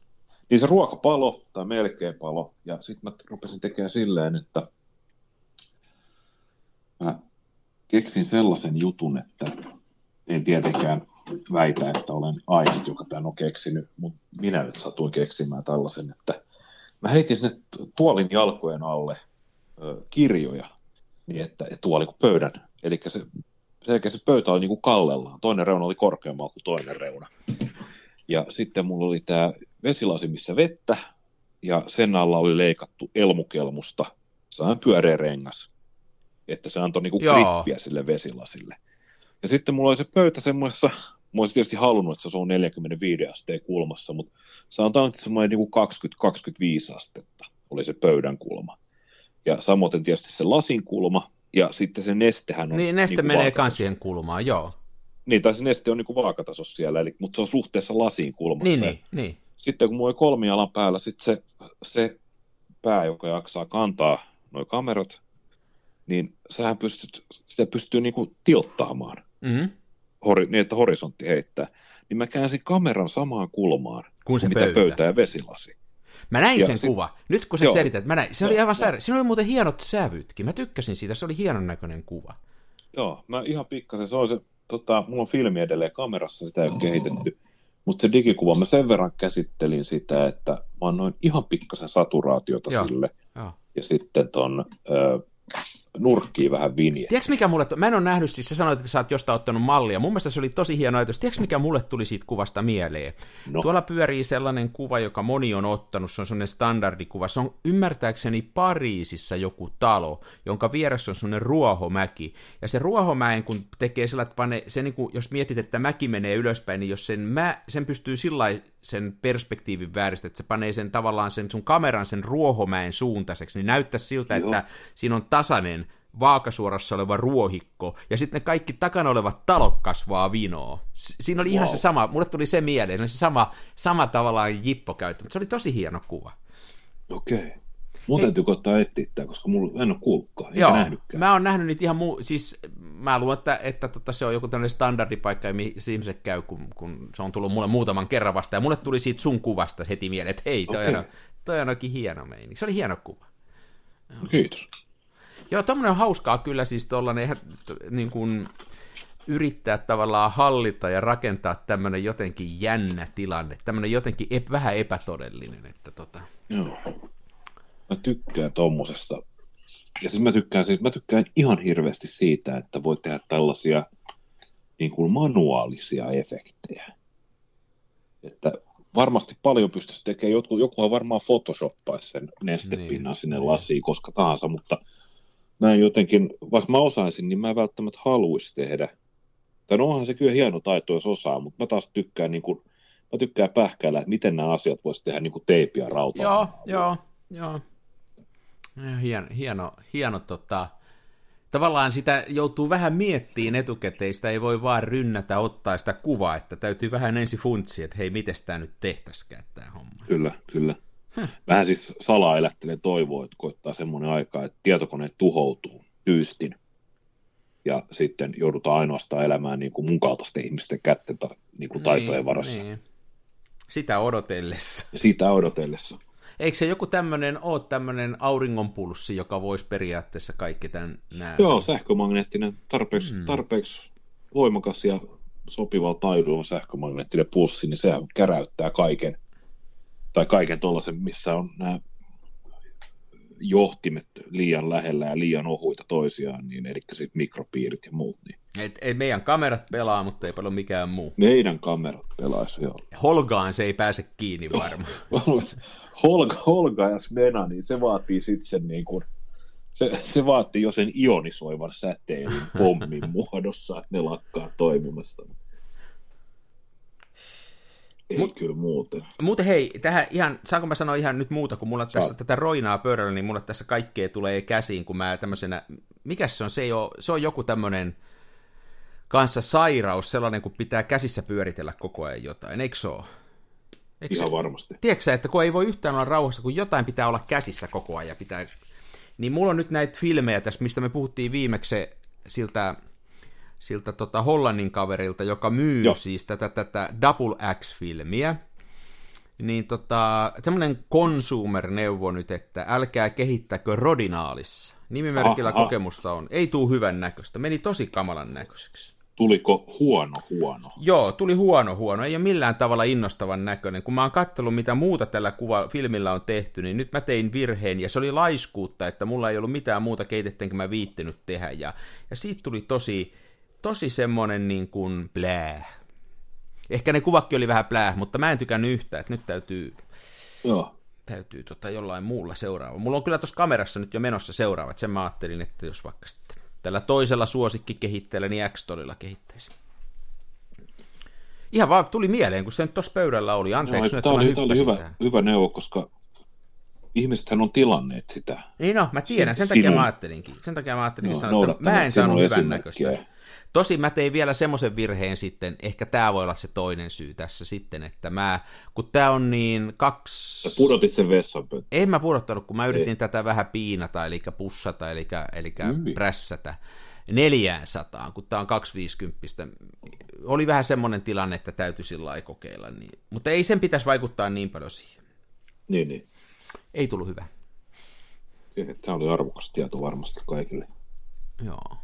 Niin se ruoka palo, tai melkein palo, ja sitten mä rupesin tekemään silleen, että mä keksin sellaisen jutun, että en tietenkään väitä, että olen ainut, joka tämän on keksinyt, mutta minä nyt satuin keksimään tällaisen, että mä heitin sinne tuolin jalkojen alle ö, kirjoja, niin että tuoli kuin pöydän. Eli se, se, se pöytä oli niin kuin kallellaan. Toinen reuna oli korkeammalla kuin toinen reuna. Ja sitten mulla oli tämä vesilasi, missä vettä, ja sen alla oli leikattu elmukelmusta, sehän pyöreä rengas, että se antoi niinku grippiä sille vesilasille. Ja sitten mulla oli se pöytä semmoisessa Mä olisin tietysti halunnut, että se on 45 asteen kulmassa, mutta sanotaan, että semmoinen niin 20-25 astetta oli se pöydän kulma. Ja samoin tietysti se lasin kulma, ja sitten se nestehän on... Niin, neste niin menee kans siihen kulmaan, joo. Niin, tai se neste on niin kuin vaakatasossa siellä, eli, mutta se on suhteessa lasiin kulmassa. Niin, niin, niin. Sitten kun mulla oli kolmialan päällä, sitten se, se pää, joka jaksaa kantaa nuo kamerat, niin sähän pystyt, sitä pystyy niin kuin tilttaamaan. Mm-hmm hori, niin, että horisontti heittää, niin mä käänsin kameran samaan kulmaan kuin se mitä pöytä. pöytä ja vesilasi. Mä näin ja sen sit, kuva. Nyt kun sä joo, selität, mä näin. Se joo, oli aivan sairaan. Siinä oli muuten hienot sävytkin. Mä tykkäsin siitä. Se oli hienon näköinen kuva. Joo, mä ihan pikkasen. Se on se, tota, mulla on filmi edelleen kamerassa, sitä ei ole kehitetty. Mutta se digikuva, mä sen verran käsittelin sitä, että mä annoin ihan pikkasen saturaatiota joo, sille. Joo. Ja sitten ton, ö, nurkkiin vähän vinje. Tiedätkö mikä mulle, mä en ole nähnyt, siis sä sanoit, että sä oot jostain ottanut mallia, mun mielestä se oli tosi hieno ajatus. Tiedätkö mikä mulle tuli siitä kuvasta mieleen? No. Tuolla pyörii sellainen kuva, joka moni on ottanut, se on sellainen standardikuva, se on ymmärtääkseni Pariisissa joku talo, jonka vieressä on sellainen ruohomäki, ja se ruohomäen, kun tekee sillä, että pane, se niin kuin, jos mietit, että mäki menee ylöspäin, niin jos sen, mä, sen pystyy sillä sen perspektiivin vääristä, että se panee sen tavallaan sen sun kameran sen ruohomäen suuntaiseksi, niin näyttää siltä, Joo. että siinä on tasainen vaakasuorassa oleva ruohikko, ja sitten ne kaikki takana olevat talot kasvaa vinoa. Siinä oli wow. ihan se sama, mulle tuli se mieleen, se sama, sama tavallaan jippo käyttö, mutta se oli tosi hieno kuva. Okei. Okay. Mun täytyy koittaa etsiä tämä, koska mulla en ole kuullutkaan, enkä Joo, nähnytkään. mä oon nähnyt niitä ihan muu... Siis mä luulen, että, että tota, se on joku tämmöinen standardipaikka, missä ihmiset käy, kun, kun, se on tullut mulle muutaman kerran vasta, ja mulle tuli siitä sun kuvasta heti mieleen, että hei, toi, Okei. on, toi on oikein hieno meini. Se oli hieno kuva. Kiitos. Joo, tommonen on hauskaa kyllä siis tollanen, niin kuin yrittää tavallaan hallita ja rakentaa tämmönen jotenkin jännä tilanne, tämmönen jotenkin ep, vähän epätodellinen, että tota, Joo. Mä tykkään tommosesta. Ja siis mä tykkään, siis mä tykkään ihan hirveästi siitä, että voi tehdä tällaisia niin kuin manuaalisia efektejä. Että varmasti paljon pystyisi tekemään, joku, jokuhan varmaan photoshoppaisi sen nestepinnan Niin, niin, sinne niin. lasiin koska tahansa, mutta mä en jotenkin, vaikka mä osaisin, niin mä en välttämättä haluaisi tehdä. Tai no onhan se kyllä hieno taito, jos osaa, mutta mä taas tykkään niin kuin, mä tykkään pähkäillä, että miten nämä asiat voisi tehdä niin kuin teipiä rautaa. Joo, joo, joo. Ja Hieno, hieno, hieno tota, tavallaan sitä joutuu vähän miettiin etukäteen, sitä ei voi vaan rynnätä ottaa sitä kuvaa, että täytyy vähän ensin funtsia, että hei, miten tämä nyt tehtäisikään tämä homma. Kyllä, kyllä. Hm. Vähän siis salaa elättelee toivoa, että koittaa semmoinen aika, että tietokoneet tuhoutuu tyystin. Ja sitten joudutaan ainoastaan elämään niin kuin mun kaltaisten ihmisten kätten niin kuin taitojen varassa. Niin. Niin. Sitä odotellessa. Sitä odotellessa. Eikö se joku tämmöinen ole tämmöinen auringonpulssi, joka voisi periaatteessa kaikki tämän nää? Joo, sähkömagneettinen, tarpeeksi, Mm. mm. tarpeeksi voimakas ja sopivalla taidolla sähkömagneettinen pulssi, niin sehän käräyttää kaiken, tai kaiken tuollaisen, missä on nämä johtimet liian lähellä ja liian ohuita toisiaan, niin eli sitten mikropiirit ja muut. Niin Et, ei meidän kamerat pelaa, mutta ei paljon mikään muu. meidän kamerat pelaisi, joo. Holgaan se ei pääse kiinni varmaan. Holga, Holga ja Svena, niin se vaatii sitten sen niin kuin, se, se vaatii jo sen ionisoivan säteilyn pommin muodossa, että ne lakkaa toimimasta. Ei Mut- kyllä muuten. Muuten hei, tähän ihan, saanko mä sanoa ihan nyt muuta, kun mulla tässä Saat. tätä roinaa pöydällä, niin mulla tässä kaikkea tulee käsiin, kun mä tämmöisenä, mikä se on, se, ei ole, se on joku tämmöinen kanssa sairaus, sellainen, kun pitää käsissä pyöritellä koko ajan jotain, eikö se ole? Eikö Ihan se, varmasti. tiedätkö että kun ei voi yhtään olla rauhassa, kun jotain pitää olla käsissä koko ajan, pitää... niin mulla on nyt näitä filmejä tässä, mistä me puhuttiin viimeksi siltä, siltä tota Hollannin kaverilta, joka myy. Joo. siis tätä, tätä Double X-filmiä, niin tota, tämmöinen consumer-neuvo nyt, että älkää kehittäkö rodinaalissa. Nimimerkillä Aha, kokemusta on. Ei tuu hyvän näköistä. Meni tosi kamalan näköiseksi. Tuliko huono huono? Joo, tuli huono huono. Ei ole millään tavalla innostavan näköinen. Kun mä oon kattellut, mitä muuta tällä kuva, filmillä on tehty, niin nyt mä tein virheen, ja se oli laiskuutta, että mulla ei ollut mitään muuta keitettä, enkä mä viittinyt tehdä. Ja, ja siitä tuli tosi, tosi semmonen niin kuin blää. Ehkä ne kuvakin oli vähän blää, mutta mä en tykännyt yhtään, että nyt täytyy, Joo. täytyy tota jollain muulla seuraava. Mulla on kyllä tuossa kamerassa nyt jo menossa seuraavat, sen mä ajattelin, että jos vaikka sitten tällä toisella suosikkikehittäjällä, niin X-Torilla kehittäisi. Ihan vaan tuli mieleen, kun se nyt tuossa pöydällä oli. Anteeksi, nyt, tämä oli, tämä oli hyvä, hyvä neuvo, koska ihmisethän on tilanneet sitä. Niin no, mä tiedän, sen Sinun- takia mä ajattelinkin. Sen takia mä ajattelinkin Joo, sanoa, että mä en saanut hyvän näköistä. Tosi mä tein vielä semmoisen virheen sitten, ehkä tämä voi olla se toinen syy tässä sitten, että mä, kun tää on niin kaksi... Sä pudotit sen vessanpöntön. En mä pudottanut, kun mä yritin Ei. tätä vähän piinata, eli pussata, eli, eli Hyvin. prässätä neljään sataan, kun tää on 250. Oli vähän semmoinen tilanne, että täytyy sillä kokeilla. Niin. Mutta ei sen pitäisi vaikuttaa niin paljon siihen. Niin, niin. Ei tullut hyvä. Tämä oli arvokas tieto varmasti kaikille. Joo.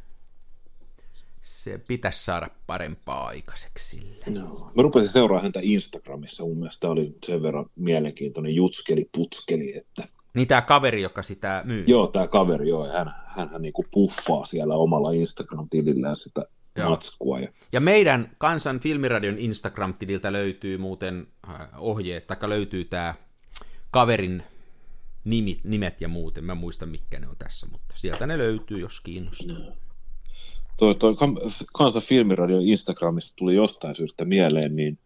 Se pitäisi saada parempaa aikaiseksi sillä. No. Mä rupesin seuraamaan häntä Instagramissa. Mun mielestä tämä oli sen verran mielenkiintoinen jutskeli putskeli, että Niin tämä kaveri, joka sitä myy. joo, tämä kaveri, joo, ja hän, hänhän niinku puffaa siellä omalla Instagram-tilillään sitä Joo. joo. matskua. Ja, Ja meidän Kansan Filmiradion Instagram-tililtä löytyy muuten äh, ohjeet, tai löytyy tämä kaverin nimit, nimet ja muuten. Mä en muista, mitkä ne on tässä, mutta sieltä ne löytyy, jos kiinnostaa. toi, toi Kam- Kansan Filmiradio Instagramista tuli jostain syystä mieleen, niin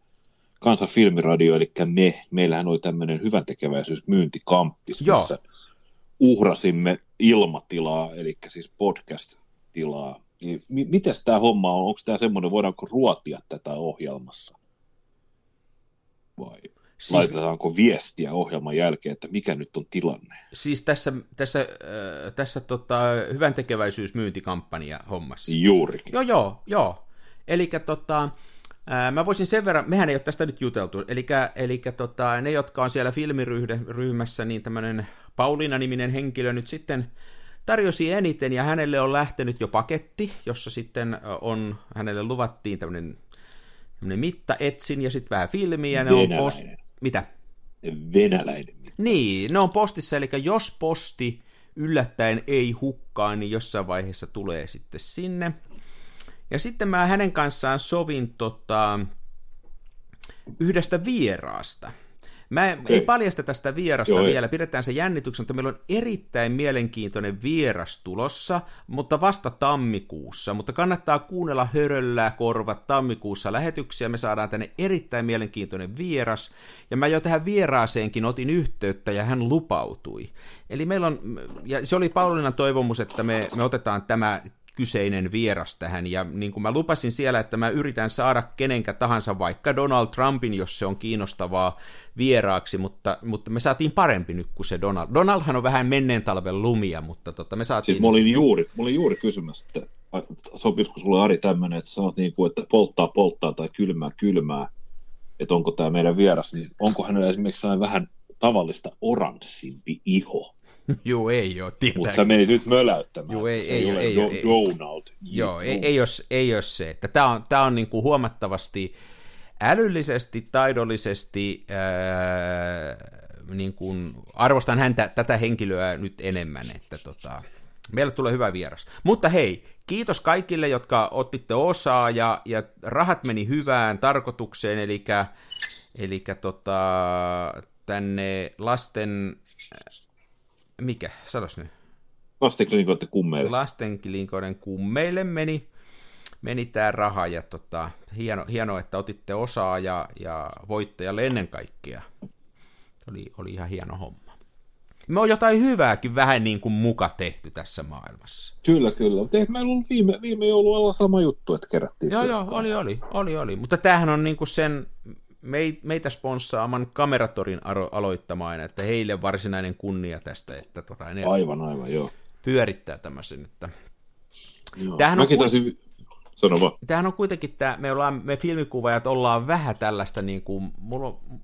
Kansan Filmiradio, eli me, meillähän oli tämmöinen hyväntekeväisyys myyntikamppis, Joo. missä uhrasimme ilmatilaa, eli siis podcast-tilaa. Niin, miten tämä homma on? Onko tämä semmoinen, voidaanko ruotia tätä ohjelmassa? Vai? Siis, Laitetaanko viestiä ohjelman jälkeen, että mikä nyt on tilanne? Siis tässä, tässä, äh, tässä tota, hyvän tekeväisyysmyyntikampanja hommassa. Juurikin. Joo, joo, joo. Eli tota, Mä voisin sen verran, mehän ei ole tästä nyt juteltu, eli, eli tota, ne, jotka on siellä filmiryhmässä, niin tämmöinen Pauliina-niminen henkilö nyt sitten tarjosi eniten, ja hänelle on lähtenyt jo paketti, jossa sitten on, hänelle luvattiin tämmöinen, tämmöinen mittaetsin ja sitten vähän filmiä. Ne on post... Mitä? Venäläinen. Niin, ne on postissa, eli jos posti yllättäen ei hukkaa, niin jossain vaiheessa tulee sitten sinne. Ja sitten mä hänen kanssaan sovin tota, yhdestä vieraasta. Mä en, ei paljasta tästä vierasta Joo, vielä, pidetään se jännityksen, mutta meillä on erittäin mielenkiintoinen vieras tulossa, mutta vasta tammikuussa. Mutta kannattaa kuunnella höröllää korvat tammikuussa lähetyksiä, me saadaan tänne erittäin mielenkiintoinen vieras. Ja mä jo tähän vieraaseenkin otin yhteyttä ja hän lupautui. Eli meillä on, ja se oli Paulinan toivomus, että me, me otetaan tämä kyseinen vieras tähän, ja niin kuin mä lupasin siellä, että mä yritän saada kenenkä tahansa, vaikka Donald Trumpin, jos se on kiinnostavaa vieraaksi, mutta, mutta me saatiin parempi nyt kuin se Donald. Donaldhan on vähän menneen talven lumia, mutta tota, me saatiin... Siis mä olin juuri, mä olin juuri kysymässä, että sopisiko sulle Ari tämmöinen, että sanot niin kuin, että polttaa polttaa tai kylmää kylmää, että onko tämä meidän vieras, niin onko hänellä esimerkiksi vähän tavallista oranssimpi iho? Joo, ei ole, Mutta sä menit nyt möläyttämään. Joo, ei, ei, ei, ei, ei, Donald. Joo, ei, ei, ole, ei ole se. Että tämä on, tämä on niin kuin huomattavasti älyllisesti, taidollisesti, ää, niin kuin, arvostan häntä, tätä henkilöä nyt enemmän, että tota, meille tulee hyvä vieras. Mutta hei, kiitos kaikille, jotka ottitte osaa, ja, ja rahat meni hyvään tarkoitukseen, eli, eli tota, tänne lasten mikä, sanos nyt. Lastenklinikoiden kummeille. Lastenklinikoiden kummeille meni, meni tämä raha ja tota, hieno, hieno, että otitte osaa ja, ja voittajalle ennen kaikkea. Oli, oli ihan hieno homma. Me on jotain hyvääkin vähän niin kuin muka tehty tässä maailmassa. Kyllä, kyllä. Mutta meillä ollut viime, viime joululla sama juttu, että kerättiin. Joo, joo, oli, oli, oli, oli. Mutta tämähän on niin kuin sen meitä sponssaaman Kameratorin aloittamaan, että heille varsinainen kunnia tästä, että tota, ne aivan, aivan, joo. pyörittää tämmöisen. Että... Joo. Tämähän, on, taisin... Sano vaan. tämähän on kuitenkin, tämä, me, ollaan, me filmikuvaajat ollaan vähän tällaista, niin kuin, mulla on, mulla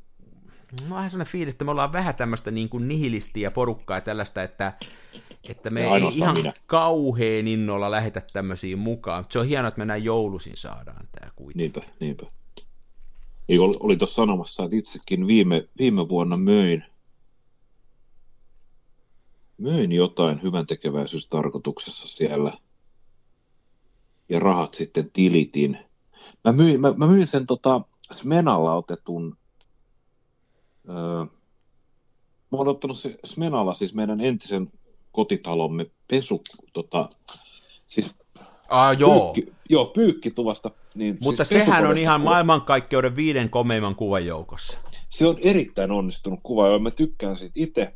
on vähän sellainen fiilis, että me ollaan vähän tämmöistä niin kuin nihilistiä porukkaa ja tällaista, että, että me ei ihan minä. kauheen innolla lähetä tämmöisiin mukaan. Se on hienoa, että me näin joulusin saadaan tämä kuitenkin. Niinpä, niinpä. Niin oli, oli tuossa sanomassa, että itsekin viime, viime vuonna möin, möin jotain hyvän tekeväisyystarkoituksessa siellä ja rahat sitten tilitin. Mä myin, mä, mä myin sen tota Smenalla otetun, öö, mä oon ottanut se Smenalla siis meidän entisen kotitalomme pesu, tota, siis Ah, joo. Pyykki, joo, pyykkituvasta. Niin Mutta siis sehän on ihan maailmankaikkeuden viiden komeimman kuvan joukossa. Se on erittäin onnistunut kuva, ja mä tykkään siitä itse.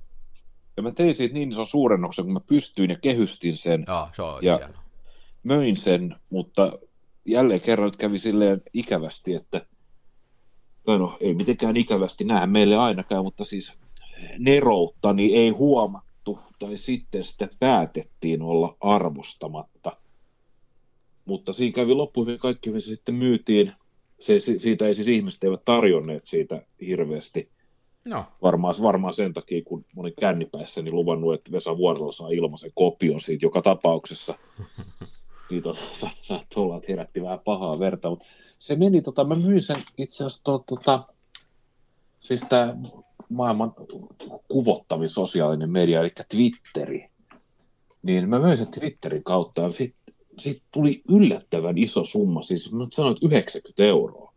Ja mä tein siitä niin ison suurennoksen, kun mä pystyin ja kehystin sen. Joo, se on ja hieno. möin sen, mutta jälleen kerran kävi silleen ikävästi, että tai no ei mitenkään ikävästi näe meille ainakaan, mutta siis neroutta niin ei huomattu, tai sitten sitä päätettiin olla arvostamatta mutta siinä kävi loppuun kaikki, missä sitten myytiin. Se, siitä ei siis ihmiset eivät tarjonneet siitä hirveästi. No. Varmaan, varmaan sen takia, kun mä olin kännipäissäni niin luvannut, että Vesa Vuorolla saa ilmaisen kopion siitä joka tapauksessa. Kiitos, sa, saattoi olla, että herätti vähän pahaa verta, mutta se meni, tota, mä myin sen itse asiassa, to, tota, siis tämä maailman kuvottavin sosiaalinen media, eli Twitteri, niin mä myin sen Twitterin kautta, ja sitten siitä tuli yllättävän iso summa, siis mä sanoin, että 90 euroa.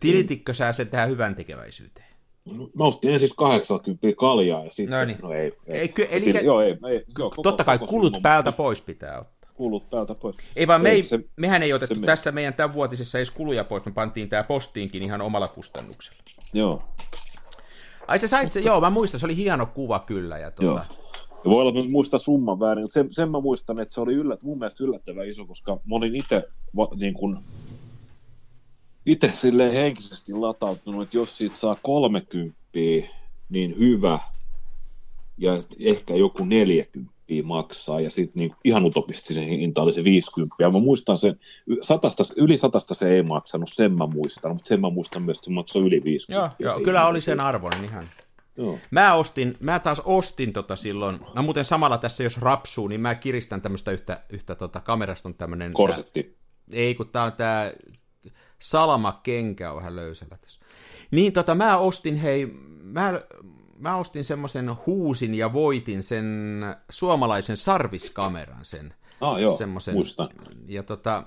Tilititkö sä sen tähän hyvän tekeväisyyteen? No, mä ostin ensin 80 kaljaa ja sitten, no, niin. no ei. ei. ei eli, Piti, joo, ei, ei joo, koko, totta kai koko kulut päältä pois pitää ottaa. Kulut päältä pois. Ei vaan me ei, se, mehän ei otettu tässä meidän tämänvuotisessa edes kuluja pois, me pantiin tämä postiinkin ihan omalla kustannuksella. Joo. Ai se sait se, joo, mä muistan, se oli hieno kuva kyllä. Ja tuota, joo. Ja voi olla, että muistaa summan väärin, mutta sen, sen mä muistan, että se oli yllät, mun mielestä yllättävän iso, koska mä olin itse niin kuin, itse henkisesti latautunut, että jos siitä saa 30, niin hyvä, ja ehkä joku 40 maksaa, ja sitten niin ihan utopistisen hinta oli se 50. Ja mä muistan sen, satasta, yli satasta se ei maksanut, sen mä muistan, mutta sen mä muistan myös, että se maksoi yli 50. Joo, joo kyllä oli sen arvoinen ihan. Joo. Mä ostin, mä taas ostin tota silloin, no muuten samalla tässä jos rapsuu, niin mä kiristän tämmöistä yhtä, yhtä tota, kamerasta on tämmönen... Korsetti. Tää, ei, kun tää on tää salama kenkä on vähän löysällä tässä. Niin tota, mä ostin, hei, mä, mä ostin semmoisen huusin ja voitin sen suomalaisen sarviskameran, sen. Ah, joo, semmosen, muistan. Ja tota,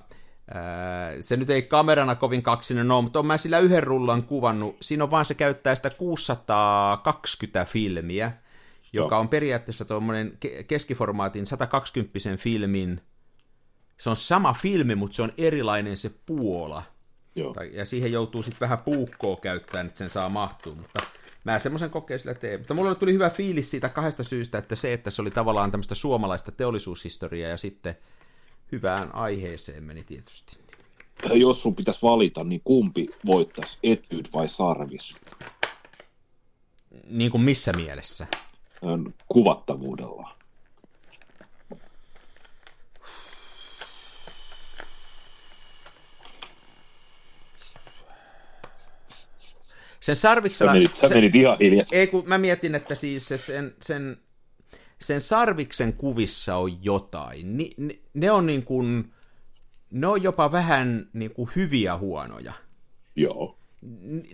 se nyt ei kamerana kovin kaksinen ole, mutta on mä sillä yhden rullan kuvannut. Siinä on vaan se käyttää sitä 620 filmiä, joka Joo. on periaatteessa tuommoinen keskiformaatin 120 filmin. Se on sama filmi, mutta se on erilainen se puola. Joo. Ja siihen joutuu sitten vähän puukkoa käyttämään, että sen saa mahtua, mutta mä semmoisen kokeen sillä teen. Mutta mulla tuli hyvä fiilis siitä kahdesta syystä, että se, että se oli tavallaan tämmöistä suomalaista teollisuushistoriaa ja sitten hyvään aiheeseen meni tietysti. Jos sun pitäisi valita, niin kumpi voittaisi, Etyd vai Sarvis? Niin kuin missä mielessä? Kuvattavuudella. Sen sarviksella... Sä menit, sä menit ihan hiljaa. Ei, kun mä mietin, että siis se, sen, sen sen sarviksen kuvissa on jotain. Ni, ne, ne on niin kuin, ne on jopa vähän niin kuin hyviä huonoja. Joo.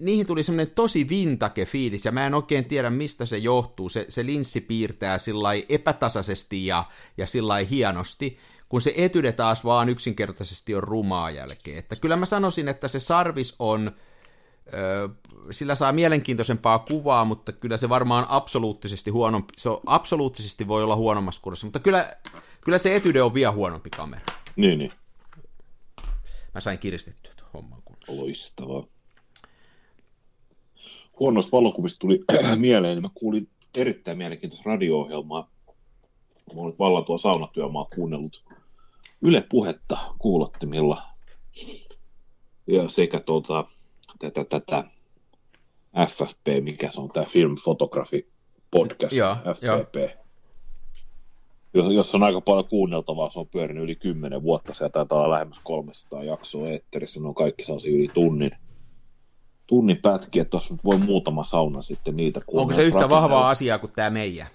Niihin tuli semmoinen tosi vintake fiilis, ja mä en oikein tiedä, mistä se johtuu. Se, se linssi piirtää sillä epätasaisesti ja, ja sillä hienosti, kun se etyde taas vaan yksinkertaisesti on rumaa jälkeen. Että kyllä mä sanoisin, että se sarvis on sillä saa mielenkiintoisempaa kuvaa, mutta kyllä se varmaan absoluuttisesti huonompi, se on, absoluuttisesti voi olla huonommassa kurssissa, mutta kyllä, kyllä se etyde on vielä huonompi kamera. Niin, niin. Mä sain kiristettyä tuon homman kunnossa. Loistavaa. Huonoista valokuvista tuli mieleen, niin mä kuulin erittäin mielenkiintoista radio-ohjelmaa. Mä olen vallan tuo saunatyömaa kuunnellut Yle Puhetta kuulottimilla. Ja sekä tuota, tätä, tätä FFP, mikä se on tämä Film Photography Podcast, ja, FPP. Jos, jos on aika paljon kuunneltavaa, se on pyörinyt yli 10 vuotta, se taitaa olla lähemmäs 300 jaksoa eetterissä, ne on kaikki sellaisia yli tunnin, tunnin pätkiä, että tuossa voi muutama sauna sitten niitä kuunnella. Onko se yhtä vahvaa asiaa kuin tämä meidän?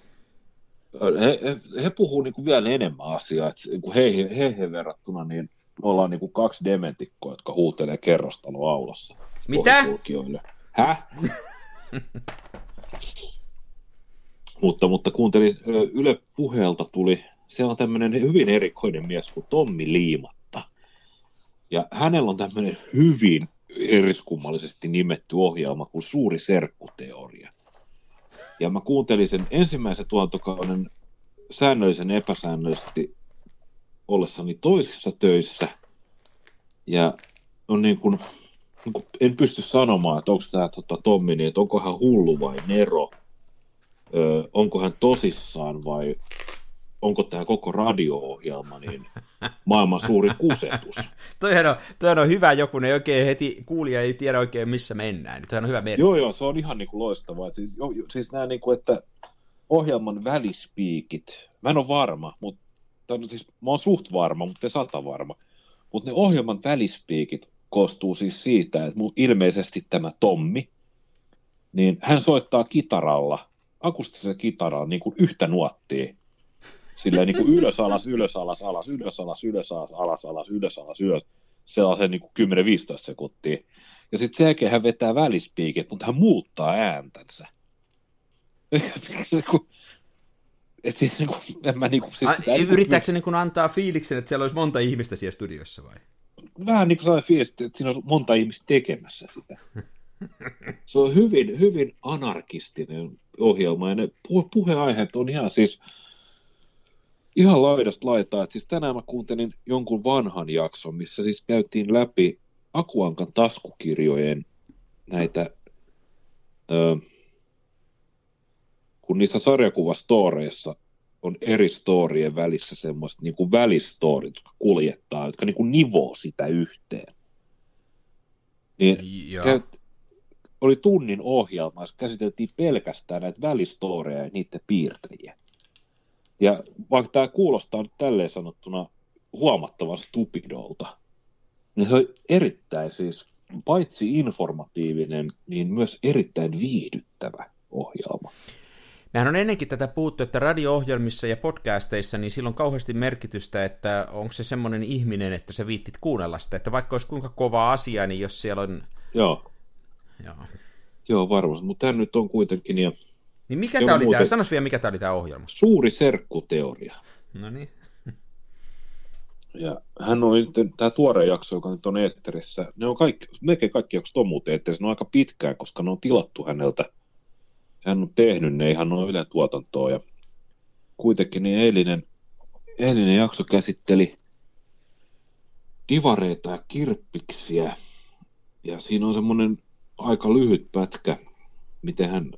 He, he, he puhuu niin vielä enemmän asiaa, että heihin, heihin verrattuna niin me ollaan niin kuin kaksi dementikkoa, jotka huutelee kerrostalo aulassa. Mitä? Häh? mutta, mutta kuuntelin, Yle puheelta tuli, se on tämmöinen hyvin erikoinen mies kuin Tommi Liimatta. Ja hänellä on tämmöinen hyvin eriskummallisesti nimetty ohjelma kuin Suuri serkkuteoria. Ja mä kuuntelin sen ensimmäisen tuotantokauden säännöllisen epäsäännöllisesti ollessani toisissa töissä. Ja on niin kuin, niin kuin, en pysty sanomaan, että onko tämä tota, Tommi, niin, että onko hän hullu vai nero, öö, onko hän tosissaan vai onko tämä koko radio-ohjelma niin maailman suuri kusetus. toihan, on, toihan on hyvä joku, ne oikein heti kuulija ei tiedä oikein missä mennään. Niin toihan on hyvä merkki. Joo, joo, se on ihan niin kuin loistavaa. Siis, jo, siis nämä niin kuin, että ohjelman välispiikit, mä en ole varma, mutta siis, mä oon suht varma, mutta sata varma. Mutta ne ohjelman välispiikit koostuu siis siitä, että mun ilmeisesti tämä Tommi, niin hän soittaa kitaralla, akustisella kitaralla niin kuin yhtä nuottia. Silleen niin kuin ylös, alas, ylös, alas, alas, ylös, alas, ylös, alas, alas, alas, ylös, alas, ylös. Sellaisen niin kuin 10-15 sekuntia. Ja sitten sen jälkeen hän vetää välispiikit, mutta hän muuttaa ääntänsä. Et siis, niin kuin, en mä, niin kuin, siis, A, yrittääkö se niin kuin antaa fiiliksen, että siellä olisi monta ihmistä siellä studiossa vai? Vähän niin kuin sellainen fiilis, että siinä on monta ihmistä tekemässä sitä. Se on hyvin, hyvin anarkistinen ohjelma, ja ne puheaiheet on ihan siis ihan laidasta laitaa. Et siis tänään mä kuuntelin jonkun vanhan jakson, missä siis käytiin läpi Akuankan taskukirjojen näitä ö, kun niissä sarjakuvastoreissa on eri storien välissä semmoista niin kuin välistorit, jotka kuljettaa, jotka niin kuin nivoo sitä yhteen. Niin Joo. käyt, oli tunnin ohjelma, jossa käsiteltiin pelkästään näitä välistoreja ja niiden piirtäjiä. Ja vaikka tämä kuulostaa nyt tälleen sanottuna huomattavan stupidolta, niin se oli erittäin siis, paitsi informatiivinen, niin myös erittäin viihdyttävä ohjelma. Mehän on ennenkin tätä puhuttu, että radio-ohjelmissa ja podcasteissa, niin sillä on kauheasti merkitystä, että onko se semmoinen ihminen, että sä viittit kuunnella sitä, että vaikka olisi kuinka kova asia, niin jos siellä on... Joo, Joo. joo varmasti, mutta tämä nyt on kuitenkin ja Niin mikä tämä oli muuten- tämä? Sanois vielä, mikä tämä oli tämä ohjelma. suuri serkkuteoria. No niin. Ja hän on nyt, tämä tuore jakso, joka nyt on eetterissä, ne on kaikki, melkein kaikki jaksot on muuten eetterissä, ne on aika pitkään, koska ne on tilattu häneltä. Hän on tehnyt ne ihan noin Yle tuotantoa ja kuitenkin niin eilinen, eilinen jakso käsitteli divareita ja kirppiksiä. Ja siinä on semmoinen aika lyhyt pätkä, miten hän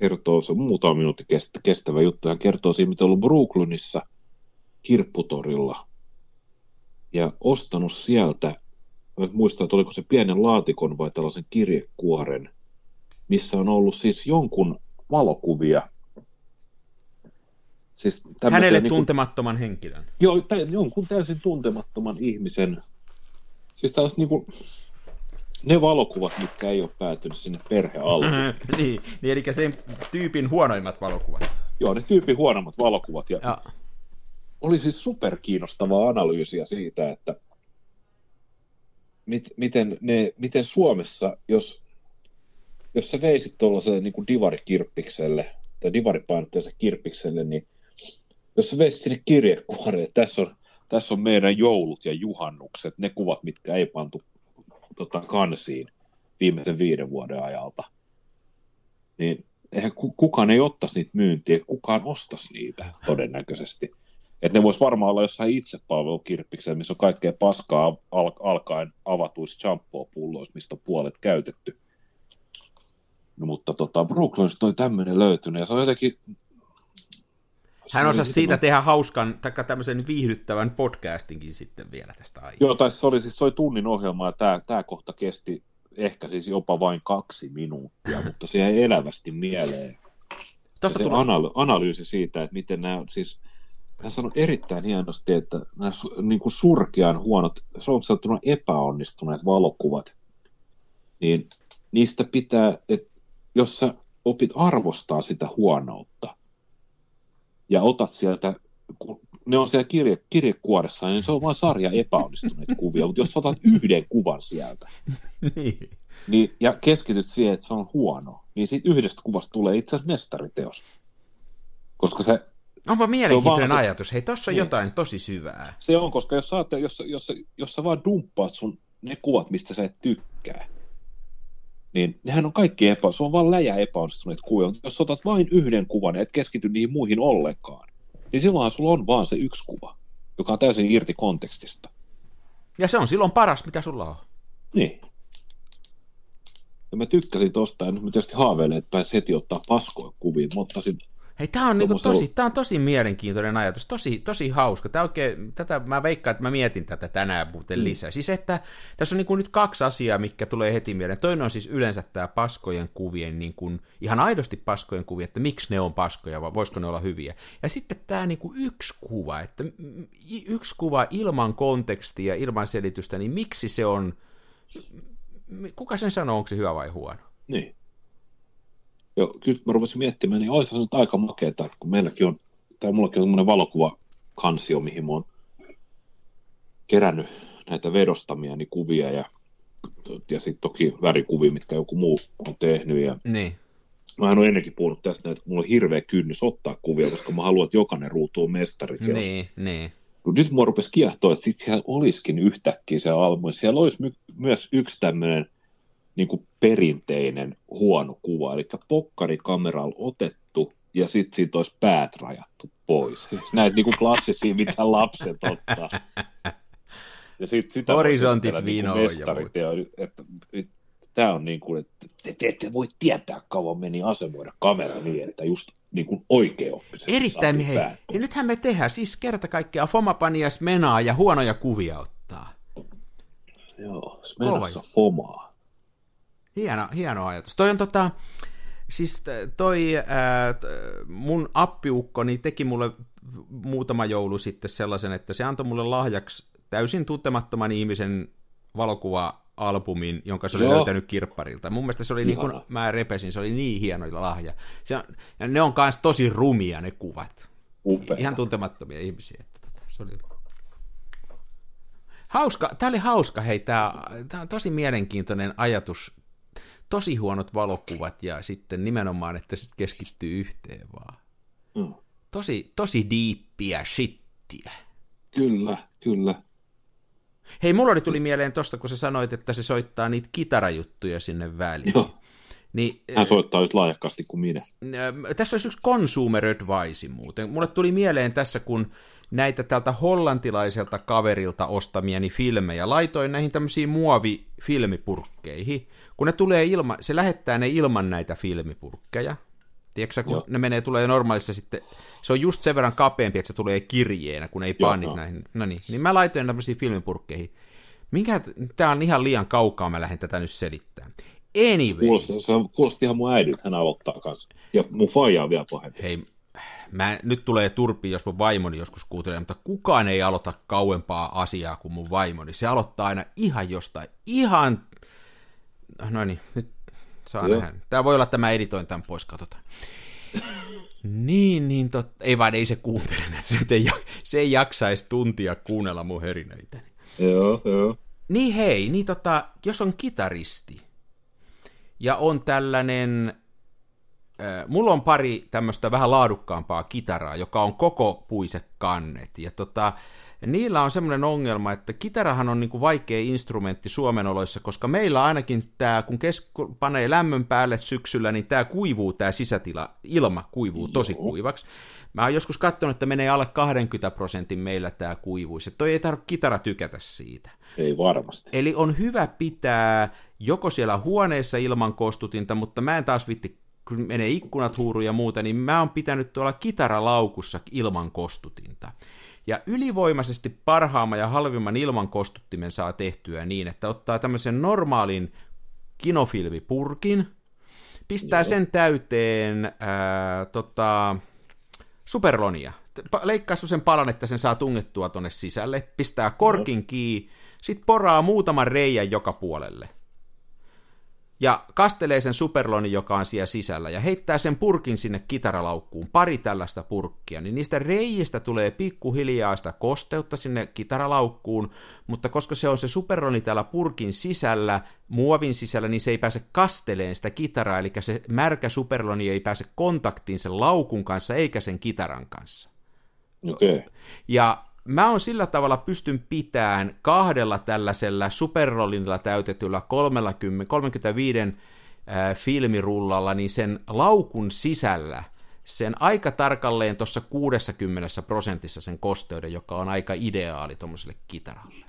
kertoo, se on muutama minuutti kestä- kestävä juttu, hän kertoo siitä, miten on ollut Brooklynissa kirpputorilla. Ja ostanut sieltä, en muista, että oliko se pienen laatikon vai tällaisen kirjekuoren, missä on ollut siis jonkun valokuvia. Siis Hänelle niinku- tuntemattoman henkilön. Joo, tä, jonkun täysin tuntemattoman ihmisen. Siis tällaiset niinku, ne valokuvat, mitkä ei ole päätynyt sinne perhealbumiin. niin, niin, eli sen tyypin huonoimmat valokuvat. Joo, ne tyypin huonommat valokuvat. Ja Ja, oli siis superkiinnostavaa analyysiä siitä, että mit, miten, ne, miten Suomessa, jos, jos sä veisit tuollaiselle niin divarikirppikselle tai divaripainotteiselle kirppikselle, niin jos sä veisit sinne kirjekuoreen, että tässä on, tässä on meidän joulut ja juhannukset, ne kuvat, mitkä ei pantu tota, kansiin viimeisen viiden vuoden ajalta, niin eihän ku- kukaan ei ottaisi niitä myyntiä, kukaan ostaisi niitä todennäköisesti. Että ne vois varmaan olla jossain itsepalvelukirppiksellä, missä on kaikkea paskaa al- alkaen avatuissa shampoo-pulloissa, mistä on puolet käytetty. No, mutta tota, Brooklynista toi tämmöinen löytynyt, ja se on jotenkin... se hän osasi siitä tehdä hauskan, taikka tämmöisen viihdyttävän podcastinkin sitten vielä tästä aiheesta. Joo, tai se oli siis se oli tunnin ohjelma, ja tämä, tämä kohta kesti ehkä siis jopa vain kaksi minuuttia, mutta se jäi elävästi mieleen. Tuosta se analy- analyysi siitä, että miten nämä, siis hän sanoi erittäin hienosti, että nämä niin kuin surkean huonot, se on sanottuna epäonnistuneet valokuvat, niin niistä pitää, että jos sä opit arvostaa sitä huonoutta ja otat sieltä, kun ne on siellä kirje, kirjekuoressa, niin se on vain sarja epäonnistuneita kuvia, mutta jos sä otat yhden kuvan sieltä, niin. niin, ja keskityt siihen, että se on huono, niin siitä yhdestä kuvasta tulee itse asiassa mestariteos. Koska se, Onpa mielenkiintoinen se- ajatus. Hei, tossa on Niin. jotain tosi syvää. se on, koska jos sä, ajattelet, jos, jos, sä- jos sä vaan dumppaat sun ne kuvat, mistä sä et tykkää, niin nehän on kaikki epä, se on vaan läjä epäonnistuneet kuvia. Mutta jos otat vain yhden kuvan ja et keskity niihin muihin ollenkaan, niin silloinhan sulla on vaan se yksi kuva, joka on täysin irti kontekstista. Ja se on silloin paras, mitä sulla on. Niin. Ja mä tykkäsin tosta, ja nyt mä tietysti haaveilen, että pääsi heti ottaa paskoja kuvia. Mä ottaisin Hei, tämä on, niinku Tuommoisella- tosi, tää on tosi mielenkiintoinen ajatus, tosi, tosi hauska. Tää oikein, tätä, mä veikkaan, että mä mietin tätä tänään muuten Mm. lisää. Siis että tässä on niinku nyt kaksi asiaa, mikä tulee heti mieleen. Toinen on siis yleensä tämä paskojen kuvien, niin kuin, ihan aidosti paskojen kuvia, että miksi ne on paskoja, vai voisiko ne olla hyviä. Ja sitten tämä niinku yksi kuva, että mm, yksi kuva ilman kontekstia, ilman selitystä, niin miksi se on, kuka sen sanoo, onko se hyvä vai huono? Niin. Joo, kyllä mä rupesin miettimään, niin olisi se nyt aika makeeta, että kun meilläkin on, tai mullakin on semmoinen valokuvakansio, mihin mä oon kerännyt näitä vedostamiani kuvia ja, ja sitten toki värikuvia, mitkä joku muu on tehnyt. Ja Niin. mä oon ennenkin puhunut tästä, että mulla on hirveä kynnys ottaa kuvia, koska mä haluan, että jokainen ruutu on mestari. Niin, niin. Kun nyt mua rupesi kiehtoa, että sitten siellä olisikin yhtäkkiä se almu. Siellä olisi my- myös yksi tämmöinen niin kuin perinteinen huono kuva, eli pokkarikameralla otettu ja sitten siitä olisi päät rajattu pois. Siis näitä niin kuin klassisia, mitä lapset ottaa. Ja sit, sitä Horisontit esitellä vinoon ja niin mestariteo, että, että tämä on niin kuin, että te, te ette voi tietää kauan meni asemoida kamera niin, että just niin kuin oikein oppisesti Erittäin, hei, päät ja nythän me tehdään siis kerta kaikkiaan Fomapanias menaa ja huonoja kuvia ottaa. Joo, Kova Smenassa fomaa. Hieno, hieno ajatus. Toi on tota, siis toi ää, mun appiukkoni teki mulle muutama joulu sitten sellaisen, että se antoi mulle lahjaksi täysin tuntemattoman ihmisen valokuva-albumin, jonka se oli Joo. löytänyt kirpparilta. Mun mielestä se oli niin kuin, mä repesin, se oli niin hieno lahja. Se on, ja ne on myös tosi rumia ne kuvat. Upea. Ihan tuntemattomia ihmisiä. Että, tota, se oli... Hauska, tämä oli hauska, hei, tämä, tämä on tosi mielenkiintoinen ajatus, tosi huonot valokuvat ja sitten nimenomaan, että se keskittyy yhteen vaan. Mm. Tosi, tosi diippiä shittiä. Kyllä, kyllä. Hei, mulla oli tuli mieleen tosta, kun sä sanoit, että se soittaa niitä kitarajuttuja sinne väliin. Joo. Niin, Hän soittaa yhtä laajakkaasti kuin minä. Tässä olisi yksi consumer advice muuten. Mulle tuli mieleen tässä, kun näitä tältä hollantilaiselta kaverilta ostamiani filmejä. Laitoin näihin tämmöisiin muovifilmipurkkeihin. Kun ne tulee ilma, se lähettää ne ilman näitä filmipurkkeja. Tiedätkö kun Joo. ne menee, tulee normaalissa sitten, se on just sen verran kapeampi, että se tulee kirjeenä, kun ei painit no. näihin. No niin, niin mä laitoin tämmöisiin filmipurkkeihin. Minkä, tää on ihan liian kaukaa, mä lähden tätä nyt selittämään. Anyway. Kuulosti, se kuulosti ihan mun äidit, hän aloittaa kanssa. Ja mun faija on vielä pahempi. Hei, mä, nyt tulee turpi, jos mun vaimoni joskus kuuntelee, mutta kukaan ei aloita kauempaa asiaa kuin mun vaimoni. Se aloittaa aina ihan jostain, ihan... No niin, nyt saa Joo. nähdä. Tämä voi olla, että mä editoin tämän pois, katsotaan. Niin, niin tot... Ei vaan, ei se kuuntele, se ei, se ei jaksaisi tuntia kuunnella mun herinöitä. Joo, joo. Niin hei, niin tota, jos on kitaristi ja on tällainen mulla on pari tämmöistä vähän laadukkaampaa kitaraa, joka on koko puisekannet. Ja tota, niillä on semmoinen ongelma, että kitarahan on niinku vaikea instrumentti Suomen oloissa, koska meillä ainakin tämä, kun kesk- panee lämmön päälle syksyllä, niin tämä kuivuu, tämä sisätila, ilma kuivuu tosi Joo. kuivaksi. Mä oon joskus katsonut, että menee alle 20 prosentin meillä tämä kuivuus, että toi ei tarvitse kitara tykätä siitä. Ei varmasti. Eli on hyvä pitää joko siellä huoneessa ilman kostutinta, mutta mä en taas vitti kun menee ikkunat huuru ja muuta, niin mä oon pitänyt tuolla kitaralaukussa ilman kostutinta. Ja ylivoimaisesti parhaamman ja halvimman ilman kostuttimen saa tehtyä niin, että ottaa tämmöisen normaalin kinofilmipurkin, pistää Joo. sen täyteen ää, tota, superlonia, leikkaa sen palan, että sen saa tungettua tonne sisälle, pistää korkin kiinni, sit poraa muutaman reijän joka puolelle – ja kastelee sen superlonin, joka on siellä sisällä, ja heittää sen purkin sinne kitaralaukkuun, pari tällaista purkkia, niin niistä reijistä tulee pikkuhiljaa sitä kosteutta sinne kitaralaukkuun, mutta koska se on se superloni täällä purkin sisällä, muovin sisällä, niin se ei pääse kasteleen sitä kitaraa, eli se märkä superloni ei pääse kontaktiin sen laukun kanssa eikä sen kitaran kanssa. Okay. Ja mä oon sillä tavalla pystyn pitämään kahdella tällaisella superrollilla täytetyllä 30, 35 äh, filmirullalla, niin sen laukun sisällä sen aika tarkalleen tuossa 60 prosentissa sen kosteuden, joka on aika ideaali tuommoiselle kitaralle.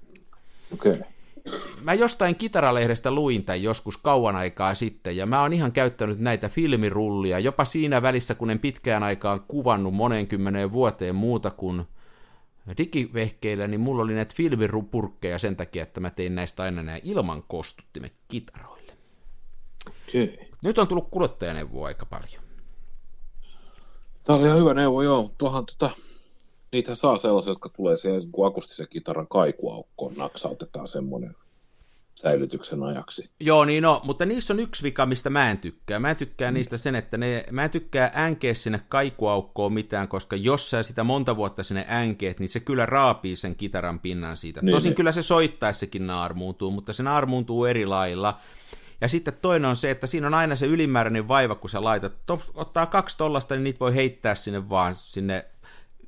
Okei. Okay. Mä jostain kitaralehdestä luin tämän joskus kauan aikaa sitten, ja mä oon ihan käyttänyt näitä filmirullia, jopa siinä välissä, kun en pitkään aikaan kuvannut moneen kymmeneen vuoteen muuta kuin digivehkeillä, niin mulla oli näitä filmirupurkkeja sen takia, että mä tein näistä aina nämä ilman kostuttimet kitaroille. Okay. Nyt on tullut kuluttajaneuvoa aika paljon. Tämä oli ihan hyvä neuvo, joo. Tuohan tota, niitä saa sellaisia, jotka tulee siihen, kun akustisen kitaran kaikuaukkoon naksautetaan semmoinen säilytyksen ajaksi. Joo, niin no, mutta niissä on yksi vika, mistä mä en tykkää. Mä en tykkää mm. niistä sen, että ne, mä en tykkää änkeä sinne kaikuaukkoon mitään, koska jos sä sitä monta vuotta sinne änkeet, niin se kyllä raapii sen kitaran pinnan siitä. Niin, Tosin niin. kyllä se soittaessakin naarmuuntuu, mutta se naarmuuntuu eri lailla. Ja sitten toinen on se, että siinä on aina se ylimääräinen vaiva, kun sä laitat, ottaa kaksi tollasta, niin niitä voi heittää sinne vaan sinne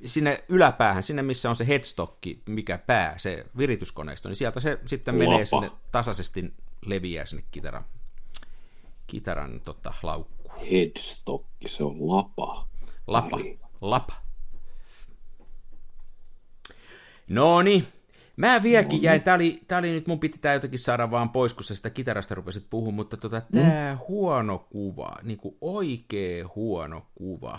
sinne yläpäähän, sinne missä on se headstocki, mikä pää, se virityskoneisto, niin sieltä se sitten Lapa. menee sinne tasaisesti leviää sinne kitaran, kitaran tota, laukkuun. Headstocki, se on lapa. Lapa, Ai. lapa. No niin, Mä vieläkin jäin, tää oli, tää oli nyt, mun piti tää jotenkin saada vaan pois, kun sä sitä kitarasta rupesit puhumaan, mutta tota, tää mm. huono kuva, niinku oikee huono kuva,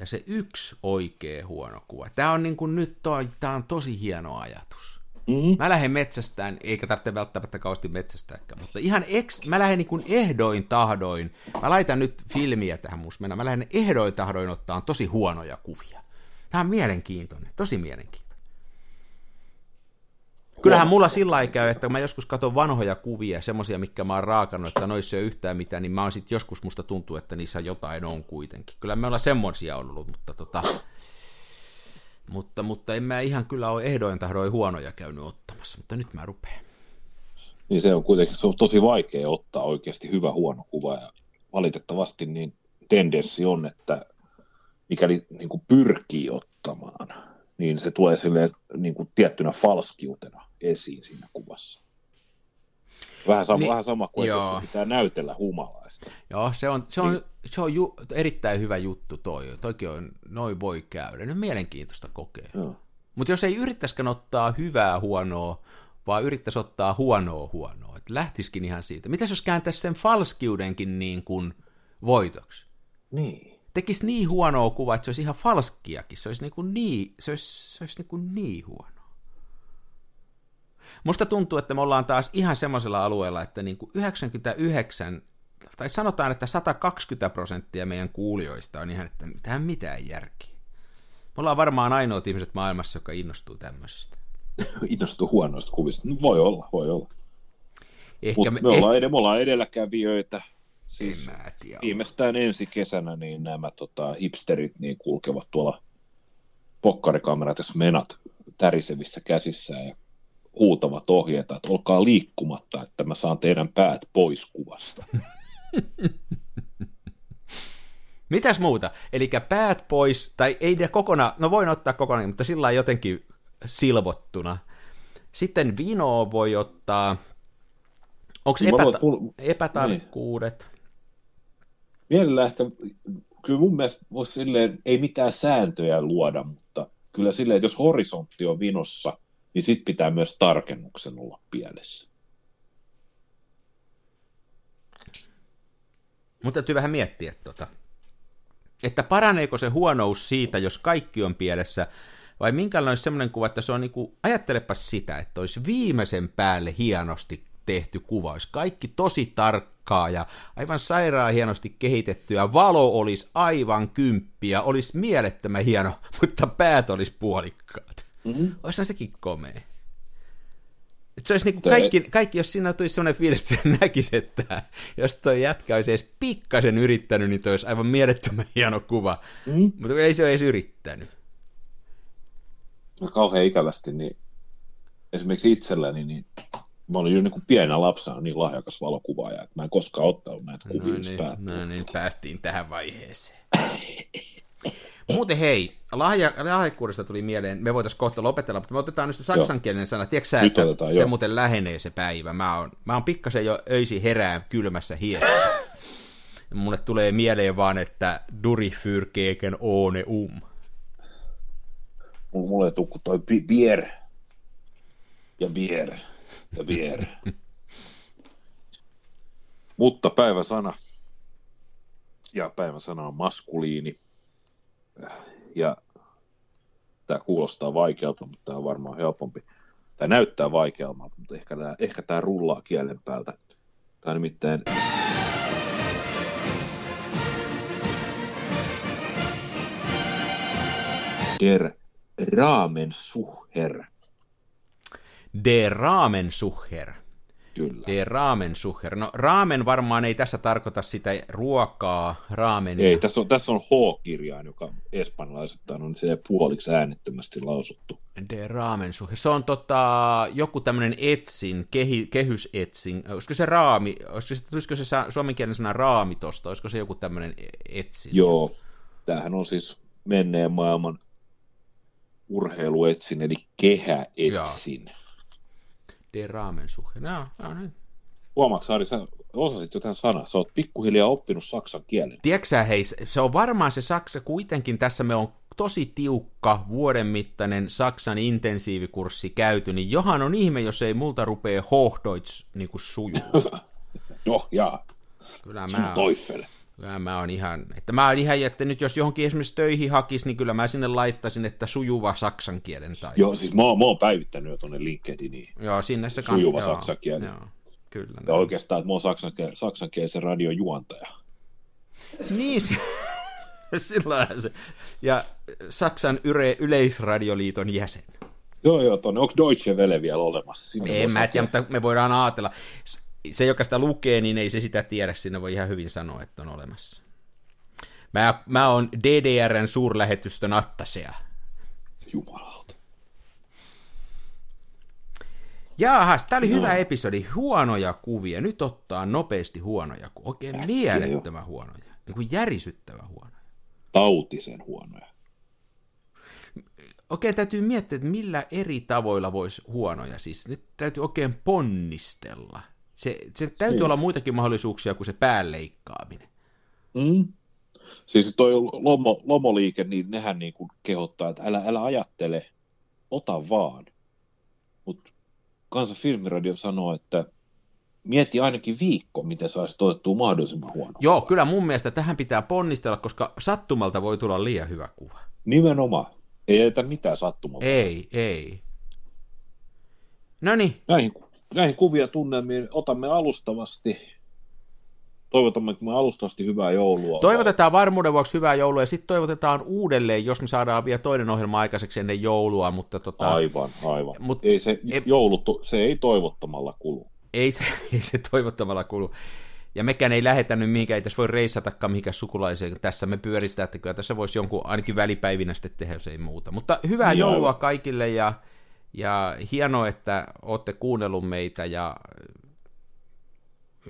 ja se yksi oikea huono kuva. Tämä on niin kuin nyt toi, tämä on tosi hieno ajatus. Mm-hmm. Mä lähden metsästään, eikä tarvitse välttämättä kauheasti metsästääkään, mutta ihan ex, mä lähden niin ehdoin tahdoin, mä laitan nyt filmiä tähän musmena, mä lähden ehdoin tahdoin ottaa tosi huonoja kuvia. Tämä on mielenkiintoinen, tosi mielenkiintoinen. Kyllähän mulla sillä ei käy, että kun mä joskus katson vanhoja kuvia, semmoisia, mikä mä oon raakannut, että noissa ei ole yhtään mitään, niin mä oon sit joskus musta tuntuu, että niissä jotain on kuitenkin. Kyllä me ollaan semmoisia ollut, mutta tota, mutta, mutta en mä ihan kyllä ole ehdoin tahdoin huonoja käynyt ottamassa, mutta nyt mä rupean. Niin se on kuitenkin se on tosi vaikea ottaa oikeasti hyvä huono kuva ja valitettavasti niin tendenssi on, että mikäli niin kuin pyrkii ottamaan, niin se tulee silleen, niin kuin tiettynä falskiutena esiin siinä kuvassa. Vähän sama, niin, vähän sama kuin joo. jos pitää näytellä humalaista. Joo, se on, se on, niin. se on ju, erittäin hyvä juttu toi. Toki on, noin voi käydä. On mielenkiintoista kokea. Mutta jos ei yrittäisikään ottaa hyvää huonoa, vaan yrittäisi ottaa huonoa huonoa, että lähtisikin ihan siitä. Mitäs jos kääntäisi sen falskiudenkin niin kuin voitoksi? Niin. Tekisi niin huonoa kuvaa, että se olisi ihan falskiakin. Se olisi niin, kuin niin, se olisi, se olisi niin, kuin niin huono. Musta tuntuu, että me ollaan taas ihan semmoisella alueella, että niin kuin 99, tai sanotaan, että 120 prosenttia meidän kuulijoista on ihan, että tähän mitään järkiä. Me ollaan varmaan ainoat ihmiset maailmassa, jotka innostuu tämmöisestä. innostuu huonoista kuvista. No, voi olla, voi olla. Ehkä me, me, ollaan, ehkä... me ollaan edelläkävijöitä. Siis en mä tiedä. Viimeistään ensi kesänä niin nämä tota, hipsterit niin kulkevat tuolla pokkarikamerat ja menat tärisevissä käsissä ja huutavat ohjeita, että olkaa liikkumatta, että mä saan teidän päät pois kuvasta. Mitäs muuta? Eli päät pois, tai ei ne kokonaan, no voin ottaa kokonaan, mutta sillä jotenkin silvottuna. Sitten vinoa voi ottaa, onko niin epäta- epätarkkuudet? Niin. Mielellä ehkä, kyllä mun mielestä voisi silleen, ei mitään sääntöjä luoda, mutta kyllä silleen, että jos horisontti on vinossa – niin sitten pitää myös tarkennuksen olla pielessä. Mutta täytyy vähän miettiä, tota, että paraneeko se huonous siitä, jos kaikki on pielessä, vai minkälainen olisi semmoinen kuva, että se on niinku, ajattelepa sitä, että olisi viimeisen päälle hienosti tehty kuva, olisi kaikki tosi tarkkaa ja aivan sairaan hienosti kehitetty, ja valo olisi aivan kymppiä, olisi mielettömän hieno, mutta päät olisi puolikkaat. Mm-hmm. Olisihan sekin komea. Et se olisi niinku kaikki, kaikki, jos siinä tulisi sellainen fiilis, että näkisi, että jos toi jätkä olisi edes pikkasen yrittänyt, niin toi olisi aivan mielettömän hieno kuva. Mm. Mutta ei se ole edes yrittänyt. No, kauhean ikävästi, niin esimerkiksi itselläni, niin mä olin jo niin kuin pienä lapsena niin lahjakas valokuvaaja, että mä en koskaan ottanut näitä kuvia. No niin, no niin, päästiin tähän vaiheeseen. Muuten hei, lahja, lahjakkuudesta tuli mieleen, me voitaisiin kohta lopetella, mutta me otetaan nyt se saksankielinen sana. Tiedätkö sä, että otetaan, se jo. muuten lähenee se päivä? Mä oon, mä oon pikkasen jo öisi herää kylmässä hiessä. Mulle tulee mieleen vaan, että duri für gegen ohne um. Mulle tukku toi bier ja bier ja bier. Mutta päiväsana ja päiväsana on maskuliini ja tämä kuulostaa vaikealta, mutta tämä on varmaan helpompi. Tämä näyttää vaikealta, mutta ehkä tämä, ehkä tämä rullaa kielen päältä. Tämä nimittäin... Der Ramensucher. Der Ramensucher. Kyllä. De raamensucher. No raamen varmaan ei tässä tarkoita sitä ruokaa, raamenia. Ei, tässä on, tässä on H-kirjain, joka espanjalaisittain on se puoliksi äänettömästi lausuttu. De raamensucher. Se on tota, joku tämmöinen etsin, kehi, kehysetsin. Olisiko se raami, olisiko se, tulisiko se suomenkielinen sana raami tosta, olisiko se joku tämmöinen etsin? Joo, tämähän on siis menneen maailman urheiluetsin, eli kehäetsin. Joo de Ramensuche. No, no niin. Huomaatko, Ari, sä osasit jotain sanaa. Sä oot pikkuhiljaa oppinut saksan kielen. Tiedätkö hei, se on varmaan se saksa, kuitenkin tässä me on tosi tiukka vuoden mittainen Saksan intensiivikurssi käyty, niin johan on ihme, jos ei multa rupee Hochdeutsch niin sujuu. no, jaa. Kyllä mä, Teufel. Kyllä mä oon ihan, että mä oon ihan, että nyt jos johonkin esimerkiksi töihin hakisi, niin kyllä mä sinne laittaisin, että sujuva saksan kielen tai. Joo, siis mä, oon- mä oon päivittänyt jo tuonne LinkedIniin. Joo, sinne se Sujuva joo, saksan kieli. Joo, kyllä. Ja näin. oikeastaan, että mä oon saksankiel- saksankielisen radion juontaja. Niin, se, silloinhan se. Ja Saksan yle, yleisradioliiton jäsen. Joo, joo, tonne. Onko Deutsche Welle vielä olemassa? Sinne En mä tiedä, mutta me voidaan ajatella. Se, joka sitä lukee, niin ei se sitä tiedä. Sinne voi ihan hyvin sanoa, että on olemassa. Mä, mä oon DDRn suurlähetystön attasea. Jumalauta. Jaahas, tää oli hyvä episodi. Huonoja kuvia. Nyt ottaa nopeasti huonoja kuvia. Oikein mielettömän huonoja. Niin kuin järisyttävän huonoja. Tautisen huonoja. Oikein täytyy miettiä, että millä eri tavoilla voisi huonoja. Siis nyt täytyy oikein ponnistella. Se, se täytyy Niin. olla muitakin mahdollisuuksia kuin se päänleikkaaminen. Mm. Siis toi lomo, lomoliike, niin nehän niin kuin kehottaa, että älä, älä ajattele, ota vaan. Mutta Kansan filmiradio sanoo, että mieti ainakin viikko, miten saisit otettua mahdollisimman huono. Joo, kyllä mun mielestä tähän pitää ponnistella, koska sattumalta voi tulla liian hyvä kuva. Nimenomaan. Ei jätä mitään sattumalta. Ei, ei. No niin, Näihin, näihin kuvia tunnelmiin otamme alustavasti. Toivotamme me alustavasti hyvää joulua. toivotetaan varmuuden vuoksi hyvää joulua ja sitten toivotetaan uudelleen, jos me saadaan vielä toinen ohjelma aikaiseksi ennen joulua, mutta tota, Aivan, aivan. Mut- ei se ei- joulu, se ei toivottamalla kulu. ei, se, ei se toivottamalla kulu. Ja mekään ei lähetä nyt mihinkään, ei tässä voi reissatakaan mihinkään sukulaiseen. Tässä me pyörittää, että kyllä tässä voisi jonkun ainakin välipäivinä sitten tehdä, jos ei muuta. Mutta hyvää Joo. joulua kaikille ja, ja hienoa, että olette kuunnellut meitä ja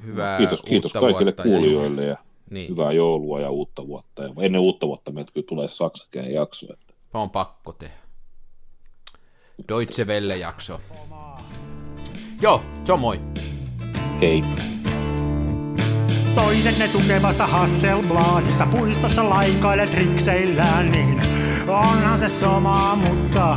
hyvää kiitos, kiitos uutta kaikille ja kuulijoille ja Niin, hyvää joulua ja uutta vuotta. Ja ennen uutta vuotta meiltä kyllä tulee saksakielen jakso. Että on pakko tehdä. Deutsche Welle-jakso. Joo, se on moi. hei. Toisenne tukevassa Hasselbladissa puistossa laikailet rikseillään, niin onhan se sama, mutta